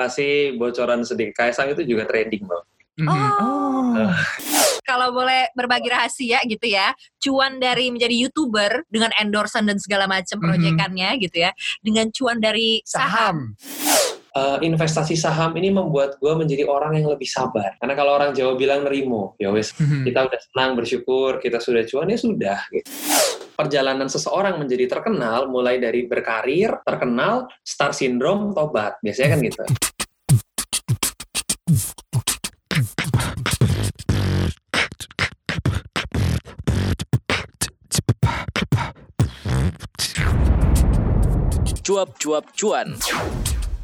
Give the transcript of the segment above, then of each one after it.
kasih bocoran sedikit. Kaisang itu juga trading, Bang. Mhm. Oh. Ah. Kalau boleh berbagi rahasia gitu ya, cuan dari menjadi youtuber dengan endorsean dan segala macam Mhm. proyekannya gitu ya, dengan cuan dari saham. Saham. Eh, investasi saham ini membuat gue menjadi orang yang lebih sabar. Karena kalau orang Jawa bilang nerimo, ya wes Mhm. kita udah senang bersyukur, kita sudah cuan ya sudah. Gitu. Perjalanan seseorang menjadi terkenal mulai dari berkarir, terkenal, star syndrome, tobat. Biasanya kan gitu. Cuap-cuap cuan.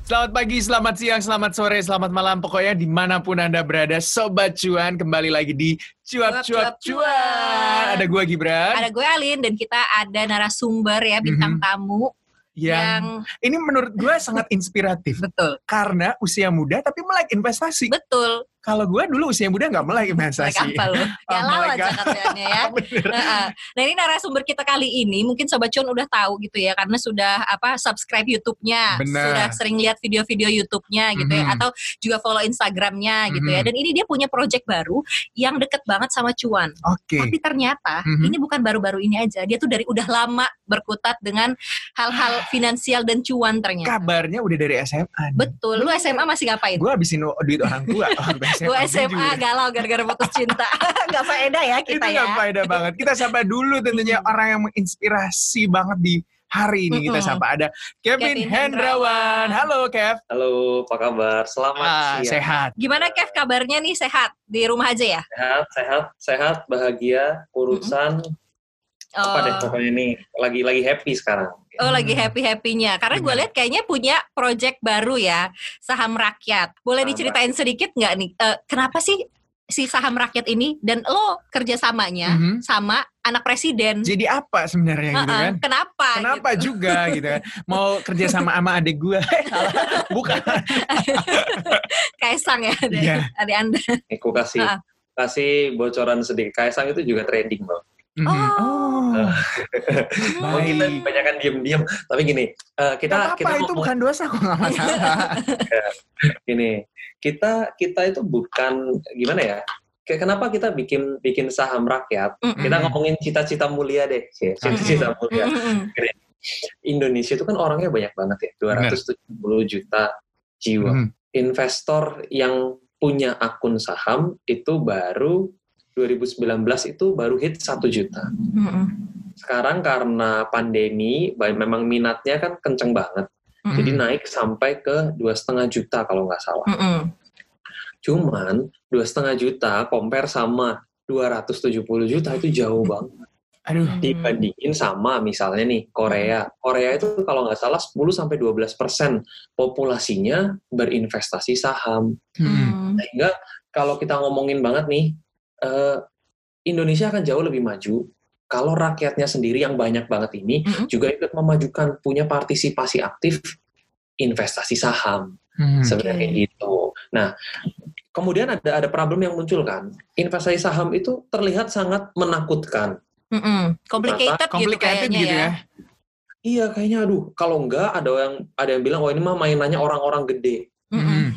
Selamat pagi, selamat siang, selamat sore, selamat malam. Pokoknya di mana pun Anda berada, Sobat Cuan kembali lagi di Cuap-Cuap Cuap-Cuap Cuan. Cuan. Ada gua Gibran Ada gue Alin dan kita ada narasumber ya bintang Mhm. tamu yang, yang ini menurut gue sangat inspiratif betul karena usia muda tapi melek investasi. betul Kalau gue dulu usia muda nggak melek investasi. apa lo? Oh, Galau mereka. aja katanya ya. Nah, nah ini narasumber kita kali ini mungkin Sobat Cuan udah tahu gitu ya karena sudah apa subscribe YouTube-nya, sudah sering lihat video-video YouTube-nya gitu ya Mhm. atau juga follow Instagram-nya gitu ya. Mhm. Dan ini dia punya project baru yang deket banget sama Cuan. Oke. Tapi ternyata Mhm. ini bukan baru-baru ini aja, dia tuh dari udah lama berkutat dengan hal-hal finansial dan cuan ternyata. Kabarnya udah dari SMA. Betul. Lu SMA masih ngapain? Gue habisin duit orang tua. Oh, Gue SMA galau gara-gara putus cinta. Gak faedah ya Itu kita ya. nggak faedah banget. Kita sapa dulu tentunya orang yang menginspirasi banget di hari ini. Kita sapa ada Kevin, Kevin Hendrawan. Hendrawan. Halo Kev. Halo, apa kabar? Selamat Ah, siang. sehat. Gimana Kev kabarnya nih sehat di rumah aja ya? Sehat, sehat, sehat, bahagia, urusan apa deh Oh, pokoknya ini lagi lagi happy sekarang. oh lagi Hmm. happy happynya. Karena gue Benar. lihat kayaknya punya project baru ya saham rakyat. Boleh Saham diceritain sedikit nggak nih? eh, kenapa sih si saham rakyat ini dan lo kerjasamanya Mhm. sama anak presiden? Jadi apa sebenarnya gitu Heeh, kan? Kenapa? Kenapa gitu? juga gitu kan? Mau kerja sama sama adik gue? Bukan. Kaisang ya, adik, Iya. adik anda. Aku kasih Ah. kasih bocoran sedikit. Kaisang itu juga trading, Bang. Mhm. Oh. Oh. Oh, kita kebanyakan diem-diem. Tapi gini, eh, kita Gak kita apa-apa itu bukan dosa kok nggak masalah. gini, kita kita itu bukan gimana ya? Kenapa kita bikin bikin saham rakyat? Mm-mm. Kita ngomongin cita-cita mulia deh, cita-cita mulia. Mm-mm. Indonesia itu kan orangnya banyak banget ya, 270 juta jiwa. Mhm. Investor yang punya akun saham itu baru 2019 itu baru hit 1 juta. Mm-mm. Sekarang karena pandemi, memang minatnya kan kenceng banget. Mm-mm. Jadi naik sampai ke dua setengah juta kalau nggak salah. Mm-mm. Cuman dua setengah juta compare sama 270 juta itu jauh banget Aduh. dibandingin sama misalnya nih Korea. Korea itu kalau nggak salah 10 sampai 12 persen populasinya berinvestasi saham. Mhm. Mm. Sehingga kalau kita ngomongin banget nih, eh, Indonesia akan jauh lebih maju kalau rakyatnya sendiri yang banyak banget ini Mm-mm. juga ikut memajukan punya partisipasi aktif investasi saham Mhm. sebenarnya kayak gitu. Nah, kemudian ada ada problem yang muncul kan, investasi saham itu terlihat sangat menakutkan. Mm-mm. Complicated, gitu Complicated kayaknya gitu ya. ya. Iya, kayaknya aduh, kalau enggak ada yang ada yang bilang oh ini mah mainannya orang-orang gede. Mm-mm.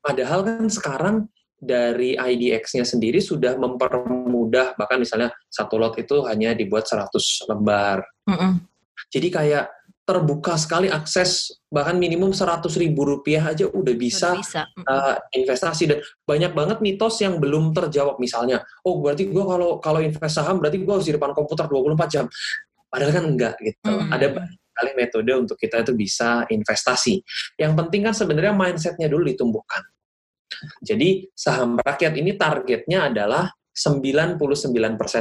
Padahal kan sekarang dari IDX-nya sendiri sudah mempermudah bahkan misalnya satu lot itu hanya dibuat 100 lembar. Mm-mm. Jadi kayak terbuka sekali akses bahkan minimum 100 ribu rupiah aja udah bisa Udah bisa. Uh, investasi dan banyak banget mitos yang belum terjawab misalnya oh berarti gue kalau kalau invest saham berarti gue harus di depan komputer 24 jam padahal kan enggak gitu Hmm. ada banyak sekali metode untuk kita itu bisa investasi yang penting kan sebenarnya mindsetnya dulu ditumbuhkan jadi saham rakyat ini targetnya adalah 99%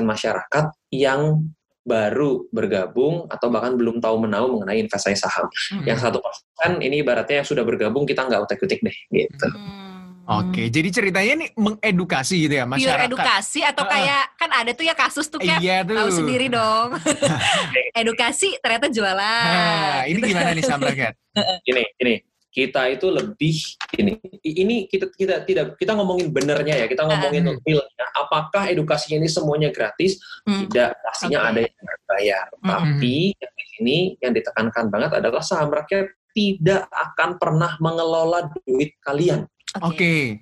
masyarakat yang baru bergabung atau bahkan belum tahu menahu mengenai investasi saham. Mm-mm. Yang satu persen ini ibaratnya yang sudah bergabung kita nggak utek-utik deh gitu. Mm. Oke, jadi ceritanya nih mengedukasi gitu ya Pure masyarakat. edukasi atau kayak kan ada tuh ya kasus tuh kayak Iya tuh. tahu sendiri dong. Edukasi ternyata jualan. Nah, ini gimana nih saham rakyat? Gini, gini. Kita itu lebih ini. Ini kita kita tidak kita ngomongin benernya ya. Kita ngomongin realnya. Apakah edukasinya ini semuanya gratis? Hmm. Tidak. Pastinya Oke. ada yang berbayar. Mm-mm. Tapi yang di sini yang ditekankan banget adalah saham rakyat tidak akan pernah mengelola duit kalian. Oke.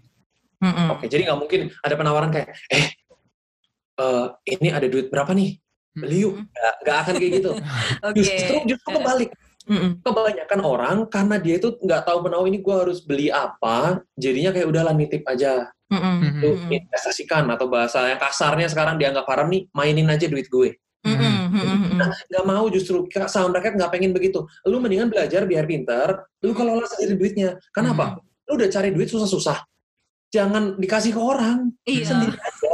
Mm-mm. Oke, jadi nggak mungkin ada penawaran kayak, eh, eh, ini ada duit berapa nih? Beli yuk. Nggak, nggak akan kayak gitu. Oke. Justru, justru kebalik. Mm-mm. Kebanyakan orang karena dia itu nggak tahu menahu ini gue harus beli apa, jadinya kayak udahlah nitip aja, Mm-mm. Mm-mm. investasikan atau bahasa yang kasarnya sekarang dianggap haram nih, mainin aja duit gue. Mm-mm. Nah, nggak mau justru Kak, saham rakyat nggak pengen begitu. Lu mendingan belajar biar pinter, lu kelola sendiri duitnya. Kenapa? Lu udah cari duit susah-susah. Jangan dikasih ke orang, Iya. sendiri aja.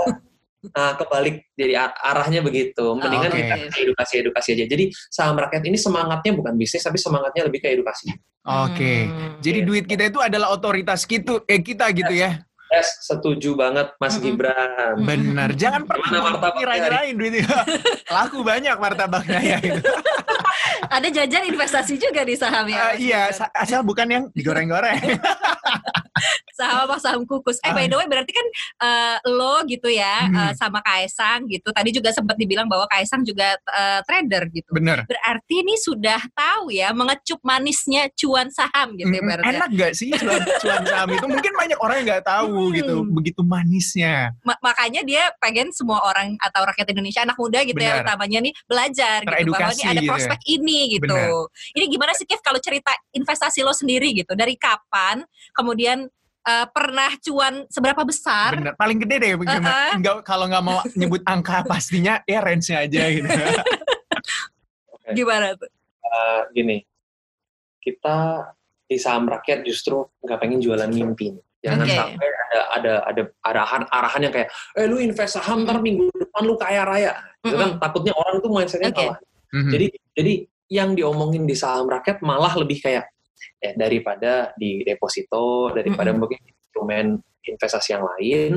Nah, kebalik jadi ar- arahnya begitu. Mendingan Oke. kita edukasi-edukasi aja. Jadi saham rakyat ini semangatnya bukan bisnis, tapi semangatnya lebih ke edukasi. Oke. Hmm. Jadi duit kita itu adalah otoritas gitu, eh kita gitu ya. Yes, setuju banget Mas Mm-mm. Gibran. Benar. Jangan pernah kira-kirain duitnya. Laku banyak martabaknya ya. Gitu. Ada jajan investasi juga di saham ya. Eh, iya, sa- asal bukan yang digoreng-goreng. apa saham kukus. Eh by the way berarti kan eh, lo gitu ya Hmm. eh, sama Kaisang gitu. Tadi juga sempat dibilang bahwa Kaisang juga eh, trader gitu. Bener. Berarti ini sudah tahu ya mengecup manisnya cuan saham gitu ya Mm, berarti. Enak gak sih cuan, cuan saham itu? Mungkin banyak orang yang nggak tahu Hmm. gitu, begitu manisnya. Ma- makanya dia pengen semua orang atau rakyat Indonesia anak muda gitu ya Benar. utamanya nih belajar gitu bahwa ini ada gitu ya. prospek ini gitu. Benar. Ini gimana sih Kev kalau cerita investasi lo sendiri gitu dari kapan kemudian eh, pernah cuan seberapa besar? Bener. Paling gede deh. Uh-uh. Nggak- kalau nggak mau nyebut angka pastinya, ya range-nya aja gitu. Gimana tuh? Eh, gini, kita di saham rakyat justru nggak pengen jualan mimpi. Jangan Oke. sampai ada ada ada arahan arahan yang kayak, eh lu invest saham ntar minggu depan lu kaya raya. Itu kan takutnya orang tuh mindsetnya Oke. salah. Mhm. Jadi jadi yang diomongin di saham rakyat malah lebih kayak ya daripada di deposito, daripada Mm-mm. mungkin instrumen investasi yang lain,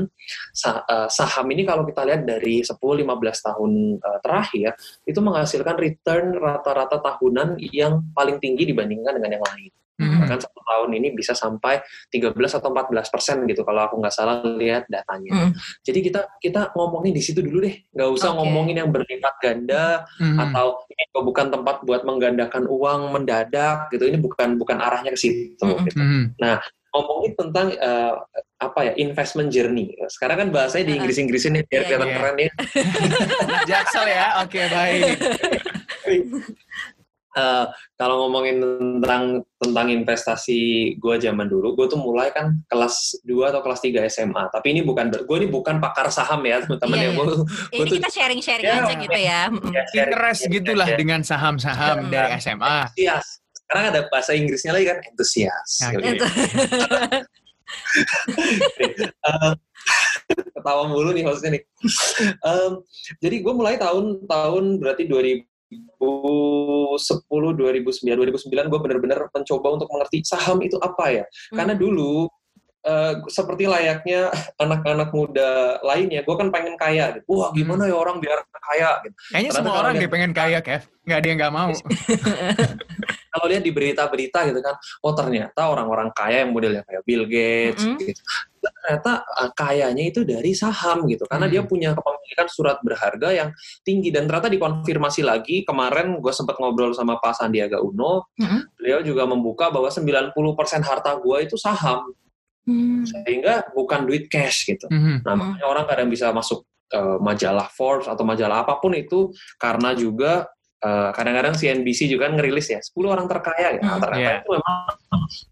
sa- eh, saham ini kalau kita lihat dari 10-15 tahun eh, terakhir itu menghasilkan return rata-rata tahunan yang paling tinggi dibandingkan dengan yang lain. Mhm. Bahkan satu tahun ini bisa sampai 13 atau 14 persen gitu kalau aku nggak salah lihat datanya. Mm. Jadi kita kita ngomongin di situ dulu deh, nggak usah Oke. ngomongin yang berlipat ganda Mhm. atau ini kok bukan tempat buat menggandakan uang mendadak gitu. Ini bukan bukan arahnya ke situ. Mm-mm. gitu. Mhm. Ngomongin tentang eh, apa ya investment journey. Sekarang kan bahasanya di. Inggris-Inggrisin nih biar Iya, kelihatan iya. keren ya. Jaksel ya, oke baik. Eh, kalau ngomongin tentang tentang investasi gue zaman dulu, gue tuh mulai kan kelas 2 atau kelas 3 SMA. Tapi ini bukan gue ini bukan pakar saham ya teman-teman Iya, ya. iya. Gua- Ini Gua tuh- kita sharing-sharing Ya, aja gitu ya. Ya, Interest gitulah ya, dengan saham-saham dari SMA. Antusias. Sekarang ada bahasa Inggrisnya lagi kan entusias. Oke. Gitu. Eh, ketawa mulu nih maksudnya nih. Em, jadi gue mulai tahun tahun berarti 2010, 2009, 2009 gue bener-bener mencoba untuk mengerti saham itu apa ya. Karena dulu eh, seperti layaknya anak-anak muda lainnya, gue kan pengen kaya. Gitu. Wah gimana ya orang biar kaya? Gitu. Kayaknya Ternyata semua orang dia pengen kaya, Kev. Nggak ada yang nggak mau. Kalau lihat di berita-berita gitu kan, oh ternyata orang-orang kaya yang modelnya kayak Bill Gates Mm-mm. gitu, ternyata eh, kayanya itu dari saham gitu, karena Hmm. dia punya kepemilikan surat berharga yang tinggi dan ternyata dikonfirmasi lagi kemarin gue sempat ngobrol sama Pak Sandiaga Uno, Mm-mm. beliau juga membuka bahwa 90% harta gue itu saham, Hmm. sehingga bukan duit cash gitu. Mhm. Nah, makanya orang kadang bisa masuk eh, majalah Forbes atau majalah apa pun itu karena juga eh, kadang-kadang CNBC juga kan ngerilis ya 10 orang terkaya ya. Hmm, ternyata iya. itu memang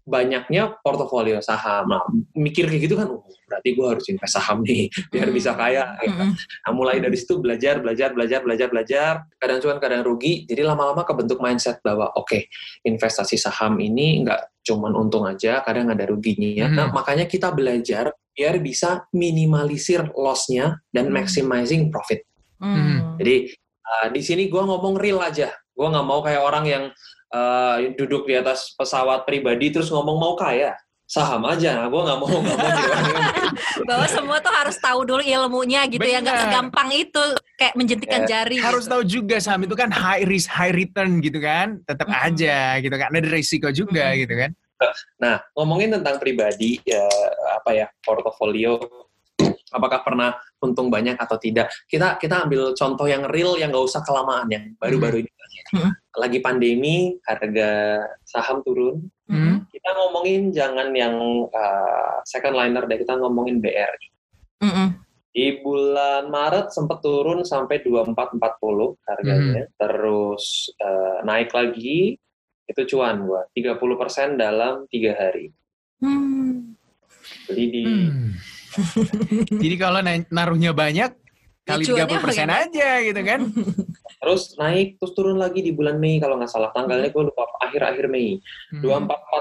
banyaknya portofolio saham. Nah, mikir kayak gitu kan, oh, berarti gue harus invest saham nih biar Hmm. bisa kaya. gitu. Mm-mm. Nah, mulai dari situ belajar, belajar, belajar, belajar, belajar. Kadang cuan, kadang rugi. Jadi lama-lama kebentuk mindset bahwa oke, investasi saham ini nggak cuman untung aja, kadang ada ruginya. Hmm. Nah, makanya kita belajar biar bisa minimalisir loss-nya dan Hmm. maximizing profit. Hmm. Jadi uh, di sini gue ngomong real aja. Gue nggak mau kayak orang yang uh, duduk di atas pesawat pribadi terus ngomong mau kaya. Saham aja, nah, gue nggak mau nggak mau Bahwa semua tuh harus tahu dulu ilmunya gitu ya, nggak Benar. segampang itu kayak menjentikan Ya. jari. Harus gitu. tahu juga saham itu kan high risk, high return gitu kan. Tetap Mhm. aja gitu kan. Ada risiko juga Mhm. gitu kan. Nah, ngomongin tentang pribadi, ya, apa ya, portofolio, apakah pernah untung banyak atau tidak? Kita kita ambil contoh yang real, yang nggak usah kelamaan, yang baru-baru ini. Hmm. lagi pandemi, harga saham turun. Hmm. Kita ngomongin jangan yang uh, second liner deh, kita ngomongin BRI. Mm-mm. Di bulan Maret sempat turun sampai 2440 harganya. Terus uh, naik lagi, itu cuan gua. 30% dalam tiga hari. Hmm. Beli di Hmm. Jadi kalau na- naruhnya banyak kali Ya, cuannya 30 persen aja gitu kan. terus naik terus turun lagi di bulan Mei kalau nggak salah tanggalnya gue lupa akhir-akhir Mei. Hmm.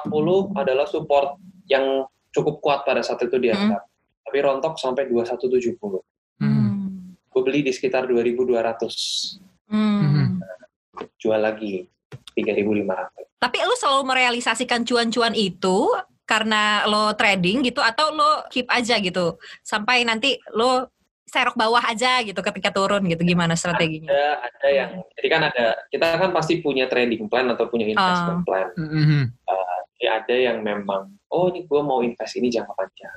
2440 adalah support yang cukup kuat pada saat itu diangkat. Tapi rontok sampai 2170. Hmm. Gue beli di sekitar 2200. Hmm. Jual lagi 3500. Tapi lu selalu merealisasikan cuan-cuan itu karena lo trading gitu atau lo keep aja gitu sampai nanti lo serok bawah aja gitu ketika turun gitu gimana strateginya? Ada ada yang jadi kan ada kita kan pasti punya trading plan atau punya investment plan. Mhm. Jadi ada yang memang oh ini gue mau invest ini jangka panjang.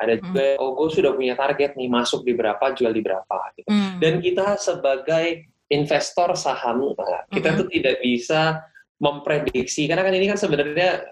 Ada Hmm. juga oh gue sudah punya target nih masuk di berapa jual di berapa gitu. Hmm. Dan kita sebagai investor saham, nah, kita Mhm. tuh tidak bisa memprediksi karena kan ini kan sebenarnya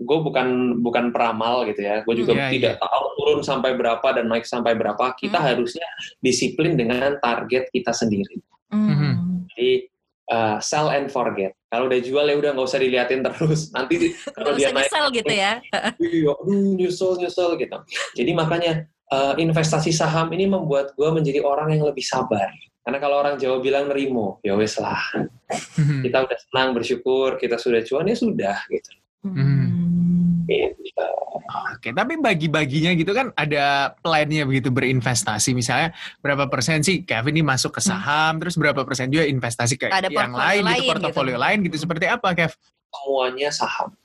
gue bukan bukan peramal gitu ya. Gue juga Iya, tidak tahu turun sampai berapa dan naik sampai berapa. Kita Mhm. harusnya disiplin dengan target kita sendiri. Hmm. Jadi uh, sell and forget. Kalau udah jual ya udah nggak usah diliatin terus. Nanti kalau dia naik nyesel gitu ya. iya, aduh nyesel nyesel gitu. Jadi makanya uh, investasi saham ini membuat gue menjadi orang yang lebih sabar. Karena kalau orang Jawa bilang nerimo, ya wes lah. Mhm. Kita udah senang bersyukur, kita sudah cuan ya sudah gitu. Hmm. Gitu. Oke, tapi bagi-baginya gitu kan ada plan-nya begitu berinvestasi. Misalnya berapa persen sih Kevin ini masuk ke saham, terus berapa persen juga investasi ke Ada yang lain, gitu, lain portofolio gitu. lain gitu. Seperti apa, Kev? Semuanya saham.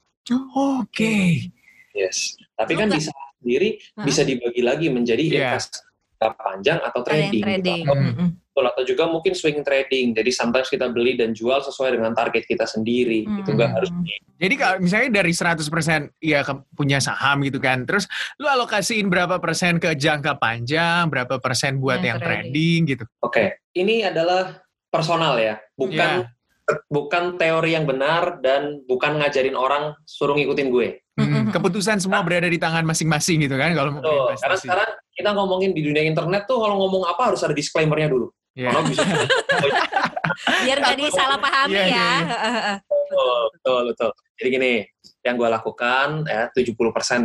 Oke. Yes. Tapi Lu kan bisa sendiri Hah? bisa dibagi lagi menjadi Iya. investasi jangka panjang atau yang trading. gitu. trading. Hmm. Atau juga mungkin swing trading. Jadi sometimes kita beli dan jual sesuai dengan target kita sendiri. Itu nggak Hmm. harus di- Jadi kalau misalnya dari 100% ya punya saham gitu kan, terus lu alokasiin berapa persen ke jangka panjang, berapa persen buat Yang yang trading gitu. Oke, ini adalah personal ya, bukan bukan teori yang benar dan bukan ngajarin orang suruh ngikutin gue. Hmm, keputusan semua berada di tangan masing-masing gitu kan kalau mau Betul. Karena investasi. sekarang kita ngomongin di dunia internet tuh kalau ngomong apa harus ada disclaimer-nya dulu. Ya. Karena bisa Biar nggak disalahpahami Iya, iya, ya. betul, betul, betul. Jadi gini, yang gue lakukan ya 70%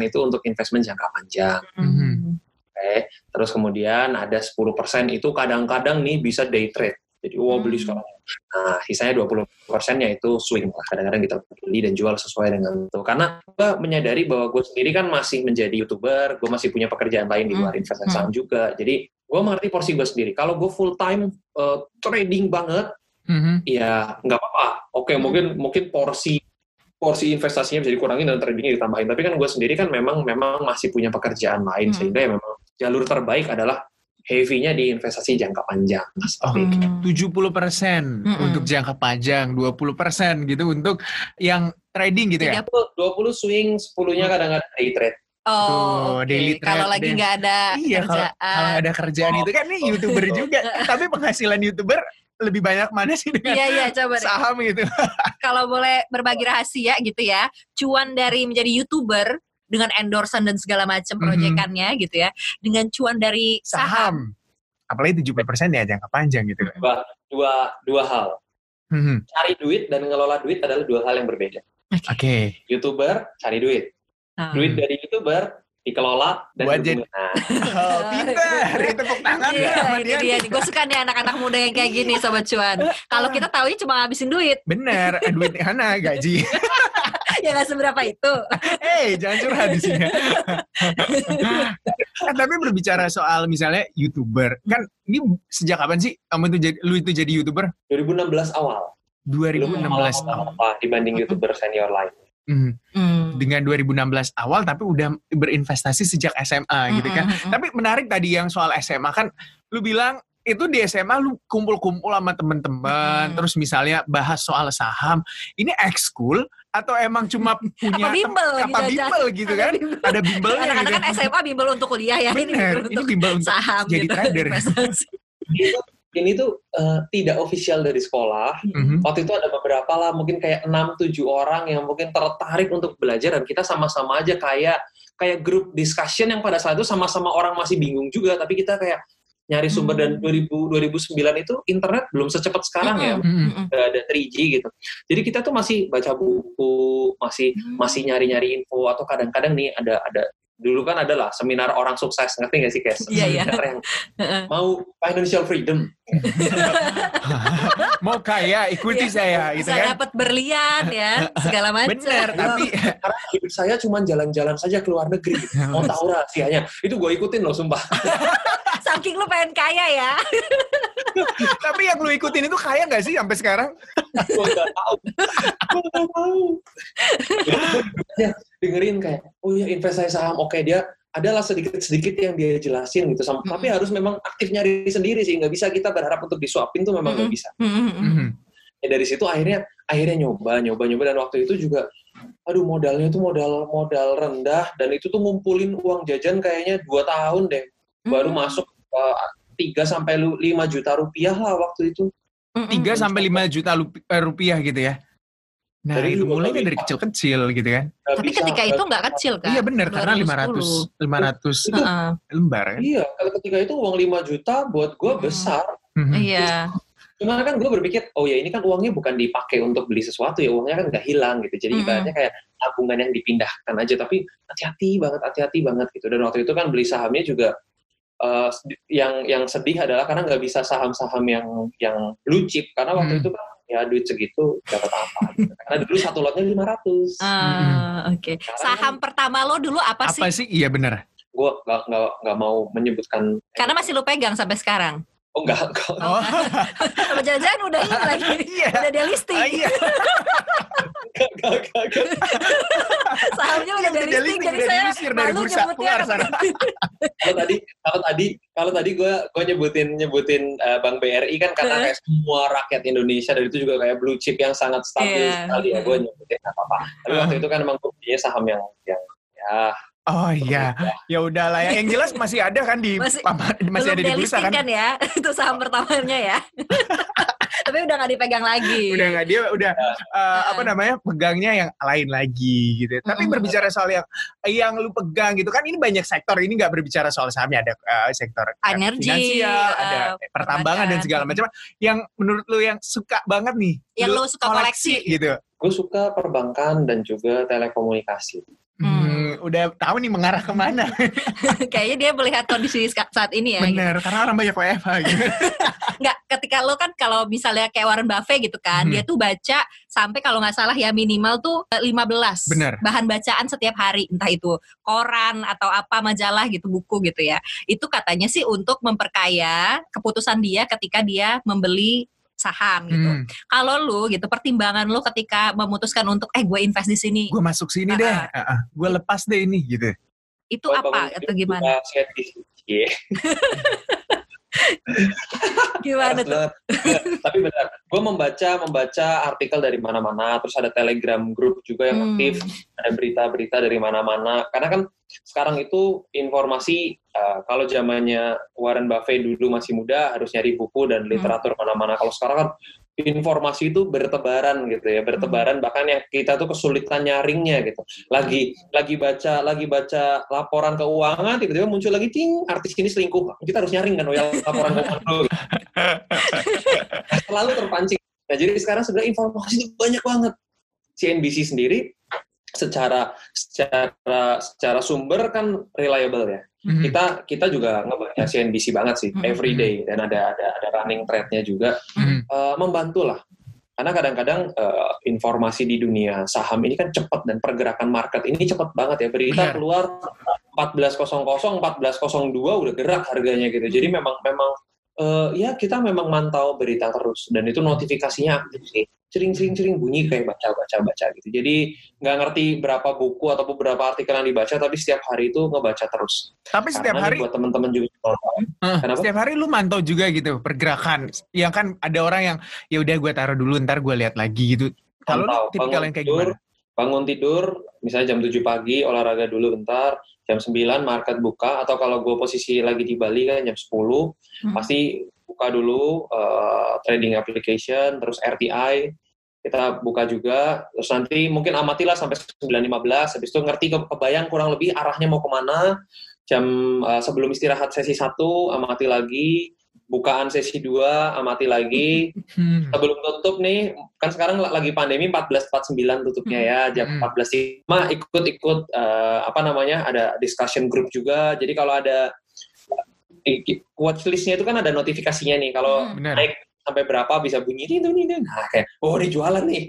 itu untuk investment jangka panjang. Hmm. Oke. Terus kemudian ada 10% itu kadang-kadang nih bisa day trade. Jadi, wah beli Hmm. sekarang. Nah, sisanya 20% ya itu swing lah. Kadang-kadang kita beli dan jual sesuai dengan itu. Karena gue menyadari bahwa gue sendiri kan masih menjadi YouTuber, gue masih punya pekerjaan lain di luar Hmm. investasi saham juga. Jadi, gue mengerti porsi gue sendiri. Kalau gue full time eh, trading banget, Mhm. ya nggak apa-apa. Oke, Hmm. mungkin mungkin porsi porsi investasinya bisa dikurangin dan tradingnya ditambahin. Tapi kan gue sendiri kan memang memang masih punya pekerjaan lain Hmm. sehingga ya memang jalur terbaik adalah heavy-nya di investasi jangka panjang. Seperti itu. Hmm. 70% Mm-mm. untuk jangka panjang, 20% gitu untuk yang trading gitu ya. 20 swing, 10-nya kadang-kadang day trade. Oh, Tuh, daily Kalau lagi nggak ada Iya, kalau kalau kerjaan. ada kerjaan itu kan nih YouTuber juga. Tapi penghasilan YouTuber lebih banyak mana sih dengan Iya, iya, coba deh. saham gitu. Kalau boleh berbagi rahasia gitu ya, cuan dari menjadi YouTuber dengan endorsement dan segala macam Mhm. proyekannya gitu ya, dengan cuan dari saham. Saham. Apalagi 70% ya jangka panjang gitu. Dua, dua, dua hal. Mhm. Cari duit dan ngelola duit adalah dua hal yang berbeda. Oke. YouTuber, cari duit. Nah. Duit dari YouTuber dikelola dan Buat jadi-. Nah, Oh, pintar. Tepuk tangan Iya, ya sama ini dia. dia. Gue suka nih anak-anak muda yang kayak gini, Sobat Cuan. Kalau kita tahu cuma ngabisin duit, Bener, eh, duit mana gaji. ya nggak seberapa itu. Eh, jangan curhat di sini. Eh, tapi berbicara soal misalnya YouTuber, kan ini sejak kapan sih kamu itu jadi lu itu jadi YouTuber? 2016 awal. Belum 2016 pengalaman awal. apa dibanding YouTuber senior lain. Mhm. Hmm. Dengan 2016 awal tapi udah berinvestasi sejak SMA gitu kan. Mm, mm, mm. Tapi menarik tadi yang soal SMA kan lu bilang itu di SMA lu kumpul-kumpul sama temen-temen Hmm. terus misalnya bahas soal saham. Ini ekskul atau emang cuma punya Apa tem- bimbel apa gitu, bimbel gitu Ada kan? bimbel. Ada bimbelnya Anak-anak gitu. kan SMA bimbel untuk kuliah ya, ini Bener, bimbel ini untuk bimbel untuk saham jadi gitu. trader. ini tuh uh, tidak official dari sekolah. Mhm. Waktu itu ada beberapa lah, mungkin kayak 6-7 orang yang mungkin tertarik untuk belajar dan kita sama-sama aja kayak kayak grup discussion yang pada saat itu sama-sama orang masih bingung juga, tapi kita kayak nyari sumber dan 2000 2009 itu internet belum secepat sekarang ya. Mhm. Mm-mm. Udah ada 3G gitu. Jadi kita tuh masih baca buku, masih Hmm. masih nyari-nyari info atau kadang-kadang nih ada ada dulu kan ada lah seminar orang sukses ngerti nggak sih kayak Iya, iya. seminar yang Heeh. mau financial freedom Mau kaya ikuti Iya. saya gitu Bisa kan. dapat berlian ya, segala macam. Bener, tapi karena hidup saya cuma jalan-jalan saja ke luar negeri mau tahu rahasianya itu gue ikutin loh sumpah Saking lu pengen kaya ya. tapi yang lu ikutin itu kaya nggak sih sampai sekarang? gue nggak tahu gue nggak tahu dengerin kayak oh ya investasi saham oke dia adalah sedikit-sedikit yang dia jelasin gitu sama, tapi Mm-mm. harus memang aktif nyari sendiri sih nggak bisa kita berharap untuk disuapin tuh memang nggak Mm-mm. bisa Mm-mm. Mhm. ya dari situ akhirnya akhirnya nyoba nyoba nyoba dan waktu itu juga aduh modalnya itu modal modal rendah dan itu tuh ngumpulin uang jajan kayaknya dua tahun deh baru Mm. masuk tiga sampai lima juta rupiah lah waktu itu. 3 sampai 5 juta eh, rupiah gitu ya. Nah, Dari itu mulainya dari kecil-kecil gitu kan. Tapi bisa, ketika itu nggak kecil kan? Iya benar karena 2010. 500 500 Itu- Heeh. lembar kan. iya kalau ketika itu uang 5 juta buat gue Hmm. besar Mhm. Iya. cuma kan gue berpikir oh ya ini kan uangnya bukan dipakai untuk beli sesuatu ya uangnya kan nggak hilang gitu jadi Mm-mm. ibaratnya kayak tabungan yang dipindahkan aja tapi hati-hati banget hati-hati banget gitu dan waktu itu kan beli sahamnya juga eh, sedi- yang yang sedih adalah karena nggak bisa saham-saham yang yang blue chip karena waktu Hmm. itu kan ya duit segitu dapat apa gitu. karena dulu satu lotnya 500 Ah, Oke. Sekarang Saham pertama lo dulu apa, Apa sih? sih? Iya benar. gue nggak nggak nggak mau menyebutkan Karena masih lo pegang sampai sekarang. oh enggak enggak Oh. Sama jajan udah ini lagi. Iya. Udah dia listing. Ah, iya. enggak enggak enggak Sahamnya udah dia Udah listing. Jadi udah saya diusir dari malu bursa. nyebutnya. Keluar sana. kalau tadi kalau tadi kalau tadi gue gue nyebutin nyebutin uh, bank BRI kan karena kayak semua rakyat Indonesia dan itu juga kayak blue chip yang sangat stabil Iya. sekali ya gue nyebutin nggak apa-apa tapi waktu itu kan emang buktinya saham yang yang ya Oh iya. Ya udahlah ya. Yang jelas masih ada kan di Masih- masih ada di bursa kan? kan ya. Itu saham pertamanya ya. Tapi udah nggak dipegang lagi. Udah nggak dia udah eh, apa namanya pegangnya yang lain lagi gitu. Tapi berbicara soal yang yang lu pegang gitu kan ini banyak sektor ini nggak berbicara soal sahamnya ada eh, sektor eh, Energi, finansial, eh, ada pertambangan dan segala macam. Yang menurut lu yang suka banget nih, Yang lu lu suka koleksi. gitu. gue suka perbankan dan juga telekomunikasi udah tahu nih mengarah ke mana. Kayaknya dia melihat kondisi saat ini ya. gitu. Bener, karena orang banyak WFH gitu. Nggak, ketika lo kan kalau misalnya kayak Warren Buffett gitu kan, Hmm. dia tuh baca sampai kalau nggak salah ya minimal tuh eh, 15 Bener. bahan bacaan setiap hari, entah itu koran atau apa majalah gitu, buku gitu ya. Itu katanya sih untuk memperkaya keputusan dia ketika dia membeli saham gitu. Hmm, Kalau lu gitu pertimbangan lu ketika memutuskan untuk eh gue invest di sini, gue masuk sini deh, gue lepas deh ini gitu. itu apa atau gimana? Iya. Gimana tuh? banget. Nggak, tapi benar gue membaca membaca artikel dari mana-mana terus ada telegram group juga yang Hmm. aktif ada berita-berita dari mana-mana karena kan sekarang itu informasi uh, kalau zamannya Warren Buffett dulu masih muda harus nyari buku dan literatur mana-mana kalau sekarang kan informasi itu bertebaran gitu ya bertebaran bahkan yang kita tuh kesulitan nyaringnya gitu lagi lagi baca lagi baca laporan keuangan tiba-tiba muncul lagi ting artis ini selingkuh kita harus nyaring kan oh ya laporan keuangan dulu selalu terpancing. Nah, jadi sekarang sebenarnya informasi itu banyak banget. CNBC sendiri secara secara secara sumber kan reliable ya. Mhm. Kita kita juga ngebaca CNBC banget sih Mhm. every day dan ada ada ada running thread-nya juga Mhm. Eh, membantu lah. Karena kadang-kadang eh, informasi di dunia saham ini kan cepat dan pergerakan market ini cepat banget ya. Berita Benar. keluar 14.00, 14.02 udah gerak harganya gitu. Jadi memang memang eh, ya kita memang mantau berita terus dan itu notifikasinya aktif sih. Sering-sering-sering bunyi kayak baca-baca-baca gitu. Jadi nggak ngerti berapa buku atau beberapa artikel yang dibaca, tapi setiap hari itu ngebaca terus. Tapi setiap Karena hari nih buat teman-teman juga Kenapa? Setiap hari lu mantau juga gitu pergerakan. Yang kan ada orang yang ya udah gue taruh dulu ntar gue lihat lagi gitu. Kalau lu tipikal yang kayak tidur, gimana? bangun tidur, misalnya jam 7 pagi, olahraga dulu bentar, jam 9 market buka, atau kalau gue posisi lagi di Bali kan jam 10, Hmm. pasti buka dulu uh, trading application, terus RTI, kita buka juga, terus nanti mungkin amatilah sampai 9.15, habis itu ngerti ke, kebayang kurang lebih arahnya mau ke mana, jam uh, sebelum istirahat sesi satu amati lagi, bukaan sesi 2 amati lagi. Hmm. Sebelum tutup nih, kan sekarang lagi pandemi 14.49 tutupnya ya, hmm. jam hmm. 14.05 ikut-ikut uh, apa namanya, ada discussion group juga. Jadi kalau ada watchlistnya itu kan ada notifikasinya nih. Kalau hmm. naik sampai berapa bisa bunyi itu nih nah kayak oh ini jualan nih.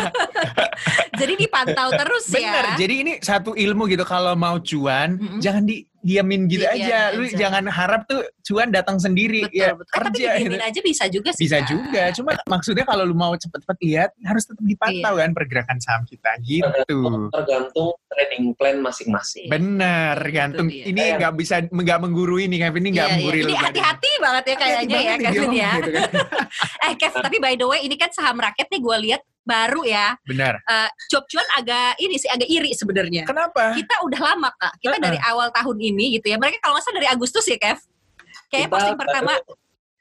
Jadi dipantau terus Bener, ya? Bener, jadi ini satu ilmu gitu. Kalau mau cuan mm -hmm. jangan di diamin gitu Diam aja. Lu aja. jangan harap tuh cuan datang sendiri betul, ya betul. Eh, kerja tapi gitu. aja bisa juga sih. Bisa kan? juga. Cuma maksudnya kalau lu mau cepet-cepet lihat harus tetap dipantau iya. kan pergerakan saham kita gitu. Tergantung trading plan masing-masing. Bener, gantung. Ini nggak bisa nggak menggurui nih Kevin ini nggak iya, menggurui iya. Ini hati-hati banget ya kayaknya ya Kevin ya. Gitu kan. eh Kev, tapi by the way ini kan saham rakyat nih gue lihat baru ya. Benar. Uh, cuan agak ini sih agak iri sebenarnya. Kenapa? Kita udah lama kak. Kita uh -uh. dari awal tahun ini gitu ya. Mereka kalau nggak salah dari Agustus ya Kev. Kayak posting pertama.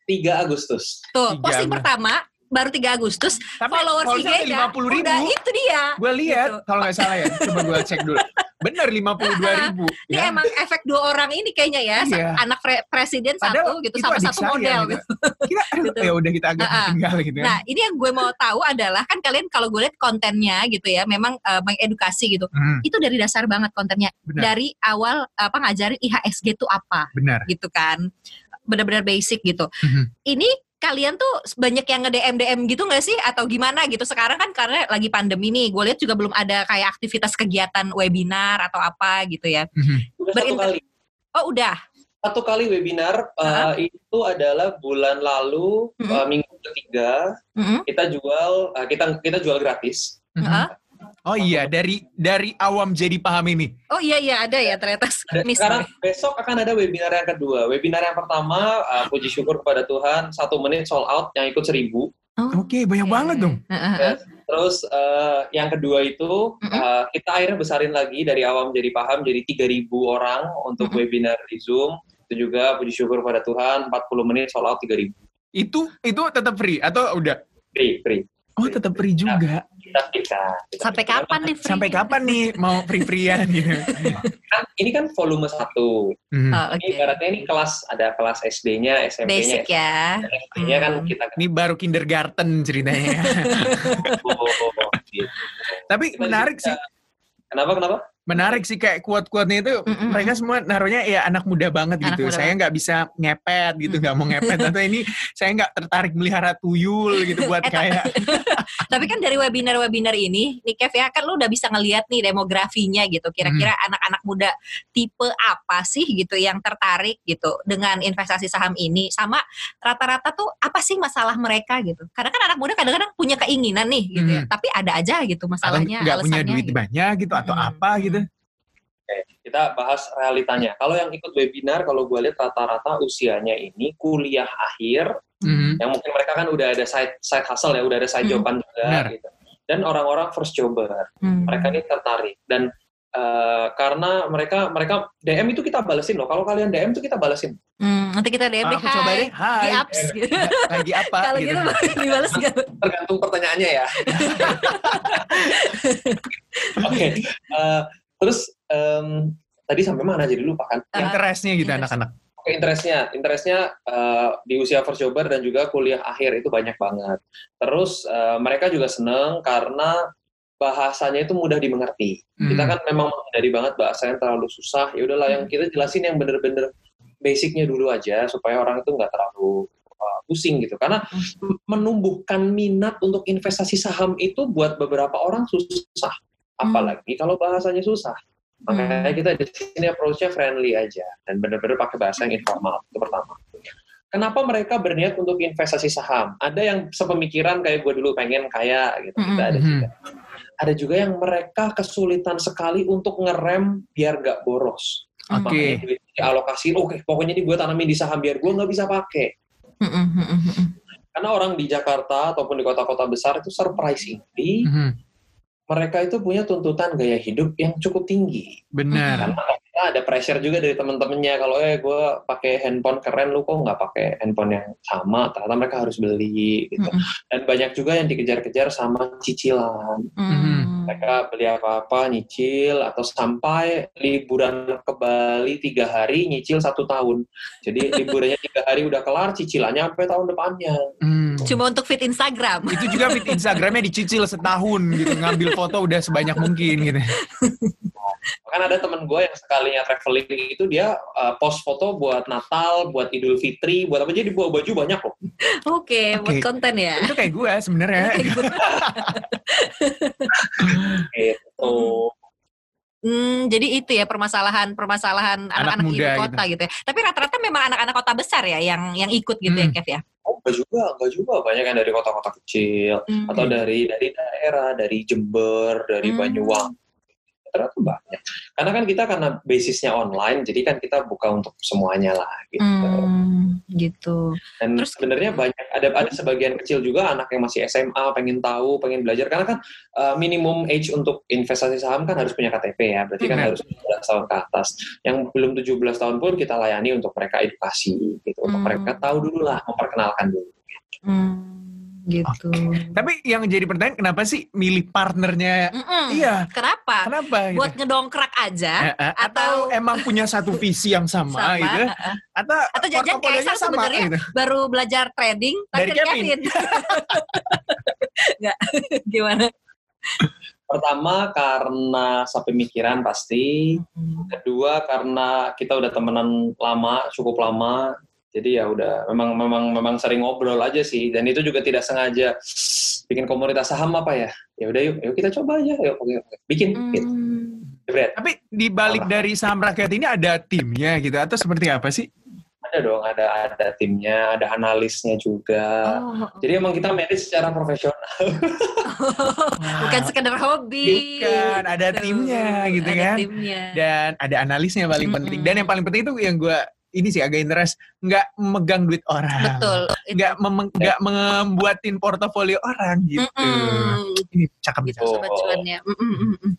3 Agustus. Tuh, posting pertama baru 3 Agustus Tapi followers IG-nya udah itu dia. Gue lihat gitu. kalau nggak salah ya, coba gue cek dulu. Bener 52 ribu. Ini ya. emang efek dua orang ini kayaknya ya, iya. anak presiden Padahal satu gitu sama satu model gitu. Kita, gitu. ya udah kita agak uh tinggal gitu. Ya. Nah ini yang gue mau tahu adalah kan kalian kalau gue lihat kontennya gitu ya, memang uh, mengedukasi gitu. Hmm. Itu dari dasar banget kontennya. Benar. Dari awal apa ngajarin IHSG itu apa. Benar. Gitu kan benar-benar basic gitu. Mm-hmm. Ini kalian tuh banyak yang nge-DM DM gitu nggak sih atau gimana gitu sekarang kan karena lagi pandemi nih gue lihat juga belum ada kayak aktivitas kegiatan webinar atau apa gitu ya mm-hmm. satu kali oh udah satu kali webinar uh-huh. uh, itu adalah bulan lalu mm-hmm. uh, minggu ketiga mm-hmm. kita jual uh, kita kita jual gratis uh-huh. Oh iya, dari dari awam jadi paham ini. Oh iya iya ada ya ternyata. Sekarang besok akan ada webinar yang kedua. Webinar yang pertama, uh, puji syukur kepada Tuhan, satu menit sold out yang ikut seribu. Oh. Oke, okay, banyak okay. banget dong. Uh, uh, uh. Terus uh, yang kedua itu uh, uh, kita akhirnya besarin lagi dari awam jadi paham jadi 3000 orang untuk uh, uh. webinar di Zoom. Itu juga puji syukur pada Tuhan 40 menit sold out 3000. Itu itu tetap free atau udah? Free, free. Oh, tetap free juga. Kita, kita, kita Sampai kita, kapan nih free? Sampai kapan nih mau free-freean gitu? kan, ini kan volume satu. Hmm. Oh, okay. Ini ibaratnya ini kelas ada kelas SD-nya, SMP-nya. Basic ya. SD-nya kan hmm. kita. Ini baru kindergarten ceritanya. oh, gitu. Tapi menarik sih. Kenapa kenapa? Menarik sih kayak kuat-kuatnya itu mm mereka semua naruhnya ya anak muda banget anak gitu. Muda saya nggak bisa ngepet gitu, nggak mau ngepet atau ini saya nggak tertarik melihara tuyul gitu buat eh, kayak. Tapi kan dari webinar-webinar ini, nih Kev ya kan lu udah bisa ngeliat nih demografinya gitu. Kira-kira mm. anak-anak muda tipe apa sih gitu yang tertarik gitu dengan investasi saham ini sama rata-rata tuh apa sih masalah mereka gitu. Karena kan anak muda kadang-kadang punya keinginan nih gitu mm. ya, tapi ada aja gitu masalahnya. Nggak punya duit gitu. banyak gitu atau mm. apa gitu gitu. Oke, kita bahas realitanya. Kalau yang ikut webinar, kalau gue lihat rata-rata usianya ini kuliah akhir, mm-hmm. yang mungkin mereka kan udah ada side side hustle ya, udah ada side mm-hmm. joban juga Benar. gitu. Dan orang-orang first jobber, mm-hmm. mereka ini tertarik dan uh, karena mereka mereka DM itu kita balesin loh. Kalau kalian DM itu kita balesin. Hmm, nanti kita DM deh. Aku coba deh. Hai. Di apps gitu. Lagi apa? Kalau gitu, gitu dibales gitu. Tergantung pertanyaannya ya. Oke. okay. Uh, eh, Terus um, tadi sampai mana jadi lupa kan? Interestnya gitu anak-anak. Oke, interestnya, interestnya uh, di usia first jobber dan juga kuliah akhir itu banyak banget. Terus uh, mereka juga seneng karena bahasanya itu mudah dimengerti. Hmm. Kita kan memang dari banget bahasa yang terlalu susah. Ya udahlah, yang kita jelasin yang bener-bener basicnya dulu aja supaya orang itu nggak terlalu uh, pusing gitu. Karena hmm. menumbuhkan minat untuk investasi saham itu buat beberapa orang susah apalagi kalau bahasanya susah makanya hmm. kita di sini approach-nya friendly aja dan benar-benar pakai bahasa yang informal itu pertama kenapa mereka berniat untuk investasi saham ada yang sepemikiran kayak gue dulu pengen kaya gitu kita hmm, ada hmm, juga ada juga yang mereka kesulitan sekali untuk ngerem biar gak boros Oke. Okay. alokasi, oke, okay, pokoknya ini gue tanamin di saham biar gue nggak bisa pakai. Karena orang di Jakarta ataupun di kota-kota besar itu surprisingly mereka itu punya tuntutan gaya hidup yang cukup tinggi. Benar. Karena ada pressure juga dari teman-temannya kalau eh gue pakai handphone keren lu kok nggak pakai handphone yang sama ternyata mereka harus beli gitu mm. dan banyak juga yang dikejar-kejar sama cicilan mm. mereka beli apa-apa nyicil atau sampai liburan ke Bali tiga hari nyicil satu tahun jadi liburannya tiga hari udah kelar cicilannya sampai tahun depannya mm. Cuma untuk fit Instagram itu juga fit Instagramnya dicicil setahun gitu ngambil foto udah sebanyak mungkin gitu Kan ada temen gue yang sekalinya traveling itu dia uh, post foto buat Natal, buat Idul Fitri, buat apa jadi bawa baju banyak loh. Oke, okay, okay. buat konten ya. Itu kayak gue sebenarnya. gitu. Hmm, jadi itu ya permasalahan-permasalahan anak-anak ibu kota gitu. gitu ya. Tapi rata-rata memang anak-anak kota besar ya yang yang ikut gitu ya, hmm. ya, Kev ya. Oh, enggak juga, enggak juga. Banyak yang dari kota-kota kecil hmm. atau dari dari daerah, dari Jember, dari hmm. Banyuwangi ternyata banyak. Karena kan kita karena basisnya online, jadi kan kita buka untuk semuanya lah gitu. Hmm, gitu. Dan Terus sebenarnya banyak ada ada sebagian kecil juga anak yang masih SMA pengen tahu, pengen belajar karena kan uh, minimum age untuk investasi saham kan harus punya KTP ya, berarti kan hmm. harus 17 tahun ke atas. Yang belum 17 tahun pun kita layani untuk mereka edukasi gitu, hmm. untuk mereka tahu dulu lah, memperkenalkan dulu. Hmm gitu. Okay. Tapi yang jadi pertanyaan kenapa sih milih partnernya? Mm-mm. Iya. Kenapa? Kenapa? Gitu? Buat ngedongkrak aja eh, eh, atau, atau emang punya satu visi yang sama, sama gitu? Uh, atau atau jajan Kaisar sebenarnya gitu? baru belajar trading dari Kevin. Kevin. Enggak. Gimana? Pertama karena sepemikiran pasti. Hmm. Kedua karena kita udah temenan lama, cukup lama jadi ya udah memang memang memang sering ngobrol aja sih dan itu juga tidak sengaja bikin komunitas saham apa ya ya udah yuk yuk kita coba aja yuk oke, oke. bikin hmm. gitu. Tapi di balik dari saham rakyat ini ada timnya gitu atau seperti apa sih? Ada dong, ada ada timnya, ada analisnya juga. Oh. Jadi emang kita manage secara profesional. Bukan sekedar hobi. Bukan, ada timnya gitu ada kan. Timnya. Dan ada analisnya yang paling mm -hmm. penting. Dan yang paling penting itu yang gue ini sih agak interest nggak memegang duit orang. Betul nggak nggak membuatin portofolio orang gitu. Mm -mm. ini cakep gitu. Mm -mm.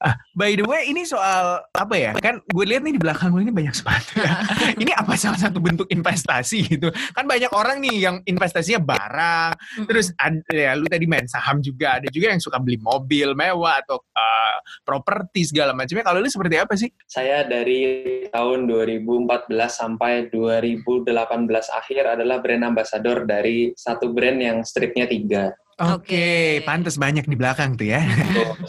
Ah, by the way, ini soal apa ya? Kan gue lihat nih di belakang gue ini banyak sepatu. Ya. ini apa salah satu bentuk investasi gitu? Kan banyak orang nih yang investasinya barang, terus ada ya lu tadi main saham juga, ada juga yang suka beli mobil mewah atau uh, properti segala macamnya. Kalau lu seperti apa sih? Saya dari tahun 2014 sampai 2018 akhir adalah brand ambassador dari satu brand yang stripnya tiga. Oke, okay. pantas banyak di belakang tuh ya.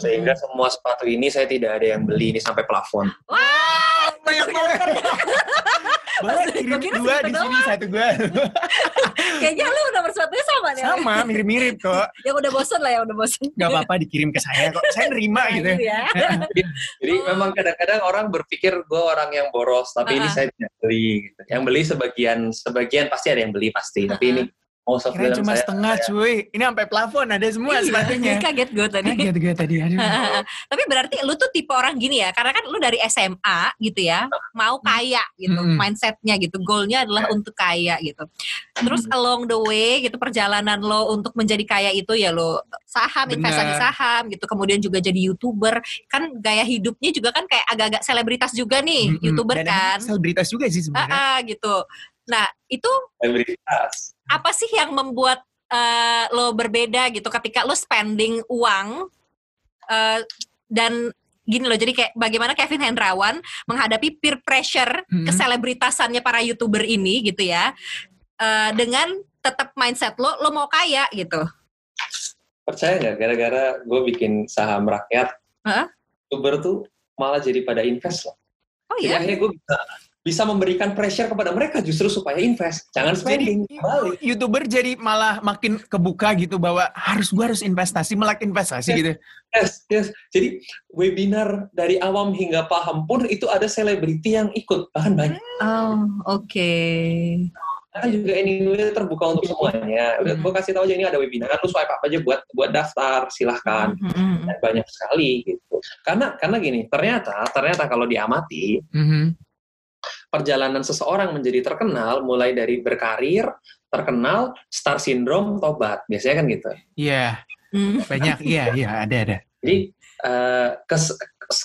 sehingga semua sepatu ini saya tidak ada yang beli ini sampai plafon. Wah, banyak banget. Boleh kirim dua di sini satu gua. Kayaknya lu udah sepatunya sama nih. Sama, mirip-mirip kok. yang udah bosan lah, yang udah bosan. Gak apa-apa dikirim ke saya kok. Saya nerima gitu. Ya. Jadi oh. memang kadang-kadang orang berpikir gue orang yang boros, tapi uh -huh. ini saya tidak beli. Gitu. Yang beli sebagian, sebagian pasti ada yang beli pasti. Uh -huh. Tapi ini Oh, Kira cuma saya, setengah saya. cuy. Ini sampai plafon ada semua iya, sepatunya. Kaget gue tadi. Kaget gue tadi. Tapi berarti lu tuh tipe orang gini ya. Karena kan lu dari SMA gitu ya. Mau kaya gitu. Hmm. Mindsetnya gitu. Goalnya adalah yeah. untuk kaya gitu. Terus hmm. along the way gitu. Perjalanan lo untuk menjadi kaya itu ya lo saham, Bener. investasi saham gitu. Kemudian juga jadi YouTuber. Kan gaya hidupnya juga kan kayak agak-agak selebritas juga nih. Hmm. YouTuber Dan kan. Selebritas juga sih sebenarnya. Uh, uh, gitu. Nah itu. Selebritas apa sih yang membuat uh, lo berbeda gitu ketika lo spending uang uh, dan gini loh jadi kayak bagaimana Kevin Hendrawan menghadapi peer pressure hmm. keselebritasannya para youtuber ini gitu ya uh, dengan tetap mindset lo lo mau kaya gitu percaya nggak gara-gara gue bikin saham rakyat huh? youtuber tuh malah jadi pada invest loh oh iya akhirnya gue bisa bisa memberikan pressure kepada mereka justru supaya invest, jangan spending. Jadi, balik. YouTuber jadi malah makin kebuka gitu bahwa harus gua harus investasi, melek investasi yes, gitu. Yes, yes. Jadi webinar dari awam hingga paham pun itu ada selebriti yang ikut, bahkan banyak. Oh, oke. Okay. Karena juga ini terbuka untuk semuanya. Udah, mm -hmm. gue kasih tahu aja ini ada webinar, lu swipe apa aja buat buat daftar, silahkan. Mm -hmm. Dan banyak sekali gitu. Karena karena gini, ternyata ternyata kalau diamati, mm -hmm perjalanan seseorang menjadi terkenal mulai dari berkarir, terkenal, star syndrome, tobat. Biasanya kan gitu. Iya. Yeah. Banyak iya iya ada ada. Jadi uh, kes,